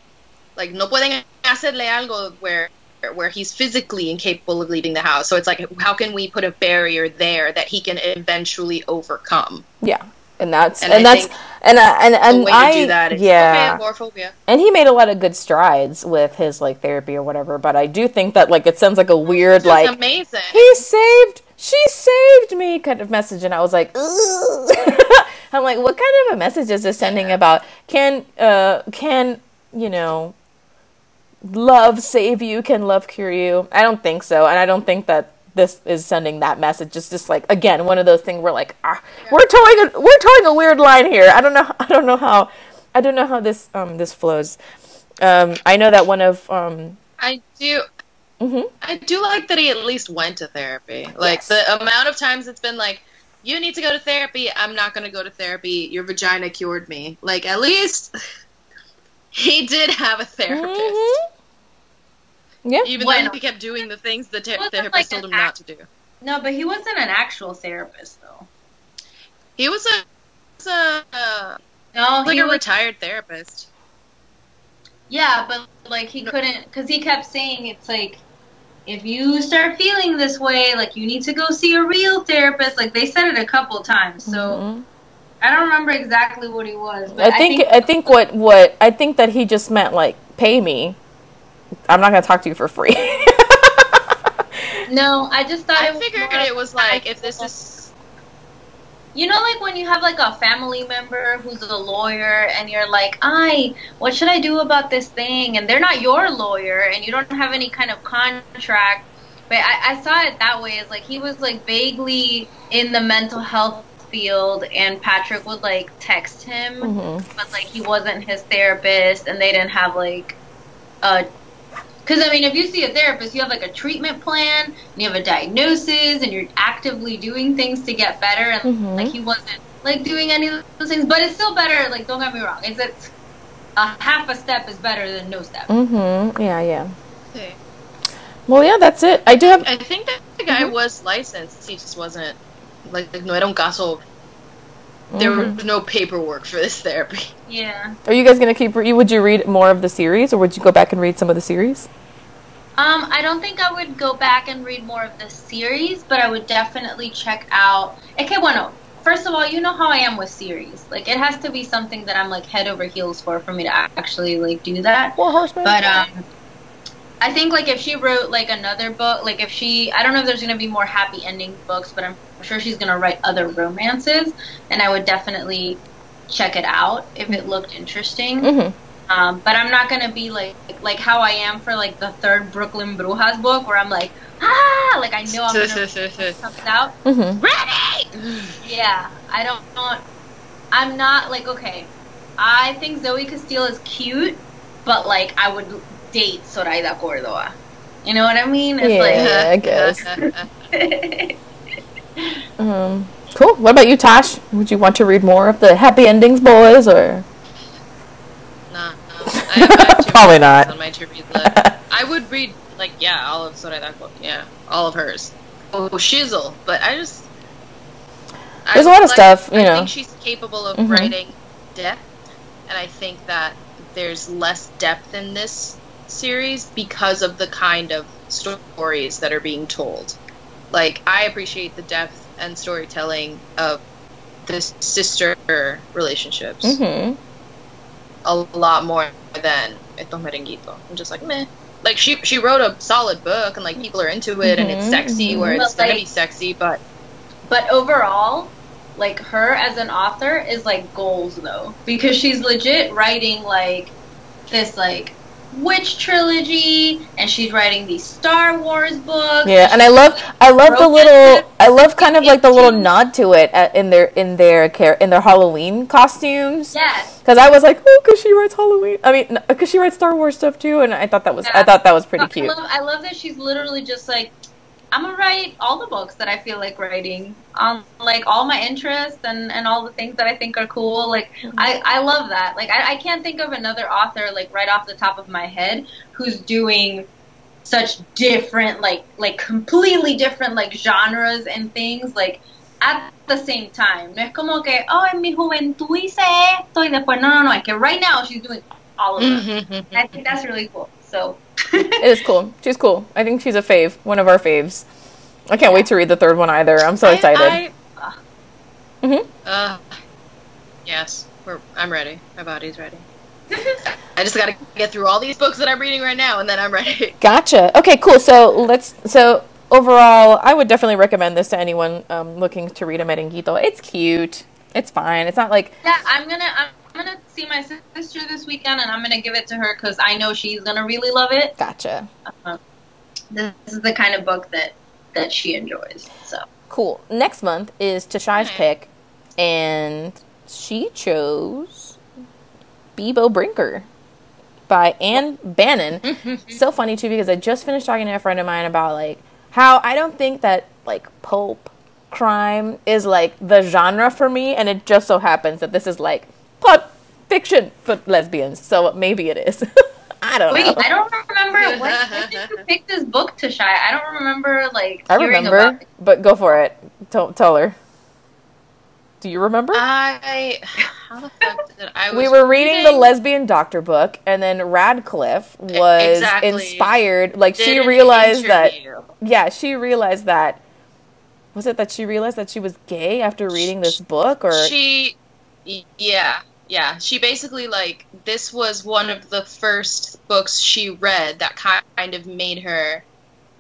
Like no pueden hacerle algo where where he's physically incapable of leaving the house. So it's like how can we put a barrier there that he can eventually overcome?
Yeah, and that's and,
And
that's and I- and and I
that
yeah.
okay,
and he made a lot of good strides with his like therapy or whatever but i do think that like it sounds like a weird like
amazing.
he saved she saved me kind of message. And i was like (laughs) i'm like what kind of a message is this sending about can uh can you know love save you? Can love cure you? I don't think so. And i don't think that this is sending that message it's just like again one of those things where like ah, we're towing a we're towing a weird line here i don't know (laughs) i don't know how i don't know how this um this flows um i know that one of um
I do
mhm.
I do like that he at least went to therapy. Like
Yes.
the amount of times it's been like you need to go to therapy. I'm not going to go to therapy. Your vagina cured me. Like at least (laughs) He did have a therapist.
Mhm. Yeah.
Even
Bueno.
though he kept doing the things the ter- therapist
like
told
an
him not to do.
No, but he wasn't an actual therapist though.
He was a, was a uh,
No,
like
he
a
was,
retired therapist.
yeah, but like he couldn't because he kept saying it's like if you start feeling this way, like you need to go see a real therapist. Like they said it a couple times, so
Mhm.
I don't remember exactly what he was. But
I think I think what what I think that he just meant like pay me. I'm not gonna talk to you for free.
no, I just thought
I
it
figured
more
it was like if this is
You know, like when you have like a family member who's a lawyer, and you're like, "I, what should I do about this thing?" And they're not your lawyer, and you don't have any kind of contract. But I, I saw it that way. As like he was like vaguely in the mental health field, and Patrick would like text him,
Mhm.
but like he wasn't his therapist, and they didn't have like a. Because I mean, if you see a therapist, you have like a treatment plan, and you have a diagnosis, and you're actively doing things to get better. And
Mhm.
like he wasn't like doing any of those things, but it's still better. Like don't get me wrong, it's, it's a half a step is better than no step.
Mm-hmm. Yeah, yeah.
okay.
Well, yeah, that's it. I do have.
I think that the guy
Mhm.
was licensed. He just wasn't like no era un caso. There
Mhm.
was no paperwork for this therapy.
Yeah.
Are you guys gonna keep? Re- would you read more of the series, or would you go back and read some of the series?
Um, I don't think I would go back and read more of the series, but I would definitely check out. Okay, bueno. First of all, you know how I am with series. Like, it has to be something that I'm like head over heels for for me to actually like do that.
Four Horsemen.
But um, I think like if she wrote like another book, like if she, I don't know if there's gonna be more happy ending books, but I'm sure she's gonna write other romances, and I would definitely check it out if it looked interesting.
Mhm.
Um, but I'm not gonna be like like how I am for like the third Brooklyn Brujas book, where I'm like ah, like I know I'm gonna (laughs) something out.
Mhm.
Ready!
Yeah, I don't, don't. I'm not like okay. I think Zoey Castile is cute, but like I would date Zoraida Cordova. You know what I mean? It's
Yeah, I (laughs) guess. (laughs) Um, cool. What about you, Tosh? Would you want to read more of the happy endings, boys, or
Nah, no. I have, I (laughs) have two
Probably not.
on my to read list. I would read like yeah, all of Zoraida Cordova. Yeah, all of hers. Oh, Shizzle, but I just
There's a lot of
like-
stuff, you
I
know.
think she's capable of
Mhm.
writing depth, and I think that there's less depth in this series because of the kind of stories that are being told. Like I appreciate the depth and storytelling of the sister relationships
mm-hmm.
a lot more than Esto Merenguito. I'm just like meh. Like she she wrote a solid book and like people are into it and it's
Mhm,
sexy where it's gonna be sexy, but
But overall, like her as an author is like goals though, because she's legit writing like this like witch trilogy, and she's writing these Star Wars books.
Yeah, and I love, I love the little, I love kind of like the little nod to it at, in their in their char- in their Halloween costumes.
yes,
Because I was like, oh, because she writes Halloween. I mean, because she writes Star Wars stuff too, and I thought that was, I thought that was pretty
I
cute.
love, I love that she's literally just like, I'm gonna write all the books that I feel like writing on like all my interests and, and all the things that I think are cool. Like I, I love that. Like I, I can't think of another author like right off the top of my head who's doing such different like like completely different like genres and things like at the same time. No es como que, oh, en mi juventud hice esto y después no, no, no. Es que right now she's doing all of them.
Mm-hmm.
I think that's really cool. So
It is cool. She's cool. I think she's a fave, one of our faves. I can't wait to read the third one either. I'm so excited.
I,
Mhm.
uh, yes, we're, I'm ready. My body's ready. I just gotta get through all these books that I'm reading right now, and then I'm ready. (laughs)
Gotcha. Okay, cool. So let's. So overall, I would definitely recommend this to anyone um, looking to read a Merenguito. It's cute. It's fine. It's not like
Yeah, I'm gonna I'm gonna see my sister this weekend, and I'm gonna give it to her because I know she's gonna really love it.
gotcha.
Um, this is the kind of book that that she enjoys. So
Cool. Next month is Tasha's
Okay.
pick, and she chose Beebo Brinker by Ann Bannon. (laughs) so funny too because I just finished talking to a friend of mine about like how I don't think that like pulp crime is like the genre for me, and it just so happens that this is like plot fiction, for lesbians. So maybe it is. (laughs) I don't
Wait,
know.
I don't remember when, (laughs) when did you pick this book to shy. I don't remember like
I
hearing
remember,
about it.
but go for it. Tell, tell her. Do you remember?
I how the fuck did I?
we were reading the lesbian doctor book, and then Radcliffe was
Exactly.
inspired. Like
did
she realized that. Yeah, she realized that. Was it that she realized that she was gay after reading this book, or
She, yeah, yeah. She basically like this was one of the first books she read that kind of made her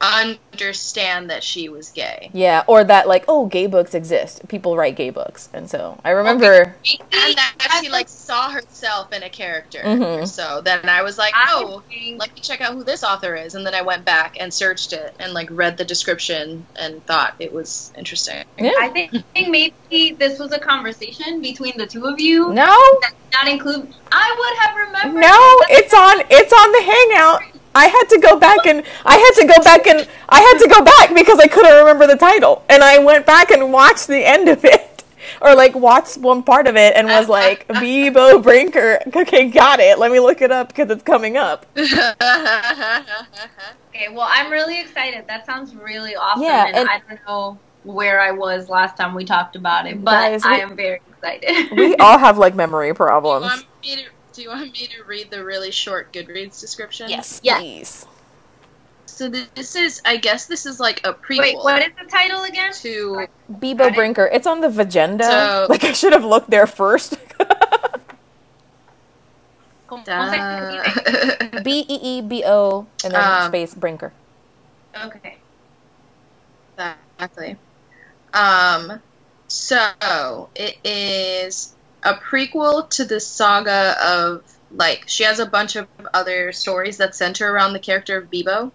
understand that she was gay.
yeah, or that like oh, gay books exist. People write gay books, and so I remember.
And that she like saw herself in a character.
Mhm.
So then I was like, oh,
think-
let me check out who this author is. And then I went back and searched it and like read the description and thought it was interesting.
Yeah.
I think maybe this was a conversation between the two of you.
No,
That did not include. I would have remembered.
no, it's on. It's on the Hangout. I had to go back and I had to go back and I had to go back because I couldn't remember the title, and I went back and watched the end of it, (laughs) or like watched one part of it, and was like, "Beebo Brinker." Okay, got it. Let me look it up because it's coming up. (laughs)
Okay, well, I'm really excited. That sounds really awesome.
Yeah,
and,
and-
I don't know where I was last time we talked about it, but
Guys, we-
I am very excited.
We all (laughs) have like memory
Do you,
problems.
Want me to, do you want me to read the really short Goodreads description?
Yes,
Yes.
please.
So this is, I guess this is like a prequel
Wait, what is the title again?
to.
Beebo Brinker. It's on the Vagenda.
So- (laughs)
like I should have looked there first.
¿Cómo se escribe?
B E E B O and then
Um,
space Brinker.
Okay.
Exactly. Um, so it is a prequel to the saga of like she has a bunch of other stories that center around the character of Beebo.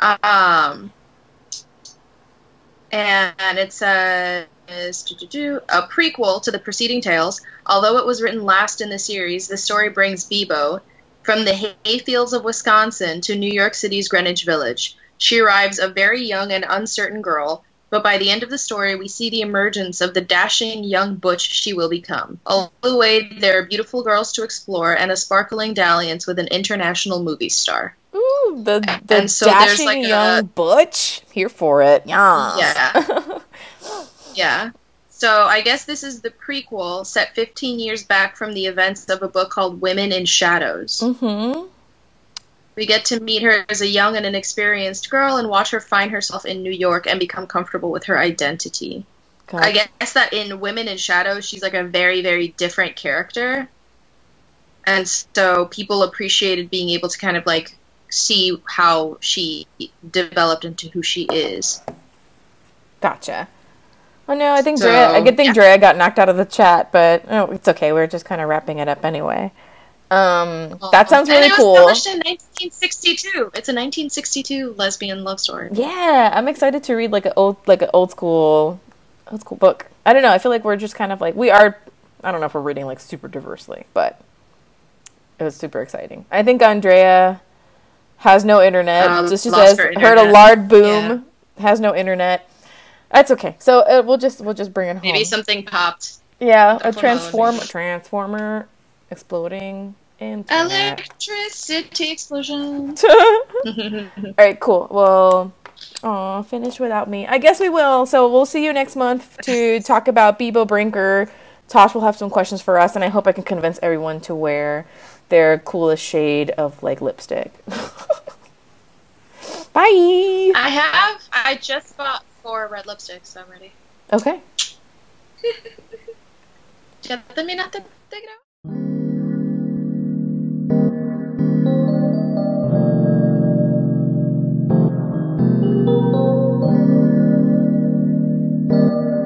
Um, and it says a prequel to the preceding tales. Although it was written last in the series, the story brings Beebo from the hayfields of Wisconsin to New York City's Greenwich Village. She arrives a very young and uncertain girl, but by the end of the story, we see the emergence of the dashing young butch she will become. Along the way, there are beautiful girls to explore and a sparkling dalliance with an international movie star.
Ooh, the the
And so there's,
dashing
like, a-
young butch. Here for it. Yeah.
Yeah. (laughs) Yeah. So I guess this is the prequel set 15 years back from the events of a book called Women in Shadows.
mm-hmm.
We get to meet her as a young and inexperienced girl and watch her find herself in New York and become comfortable with her identity. I guess that in Women in Shadows, she's like a very, very different character. And so people appreciated being able to kind of like see how she developed into who she is.
Gotcha. Oh no, I think
So,
Drea. I good thing
yeah.
Drea got knocked out of the chat, but oh, it's okay. We're just kind of wrapping it up anyway. Um, that sounds really
it was
cool.
published in 1962. It's a 1962 lesbian love story.
Yeah, I'm excited to read like an old, like an old school, old school book. I don't know. I feel like we're just kind of like we are. I don't know if we're reading like super diversely, but it was super exciting. I think Andrea has no internet.
Um,
just she says
her
heard a loud boom. Has no internet. That's okay. So uh, we'll just we'll just bring it home.
Maybe something popped.
Yeah, a transform transformer exploding internet.
Electricity explosion. (laughs)
All right, cool. Well, oh, finish without me. I guess we will. So we'll see you next month to talk about Beebo Brinker. Tosh will have some questions for us, and I hope I can convince everyone to wear their coolest shade of like lipstick. (laughs) Bye.
I have. I just bought four red lipsticks, so I'm ready.
Okay. (laughs)
Ya terminaste, Tegra? thank you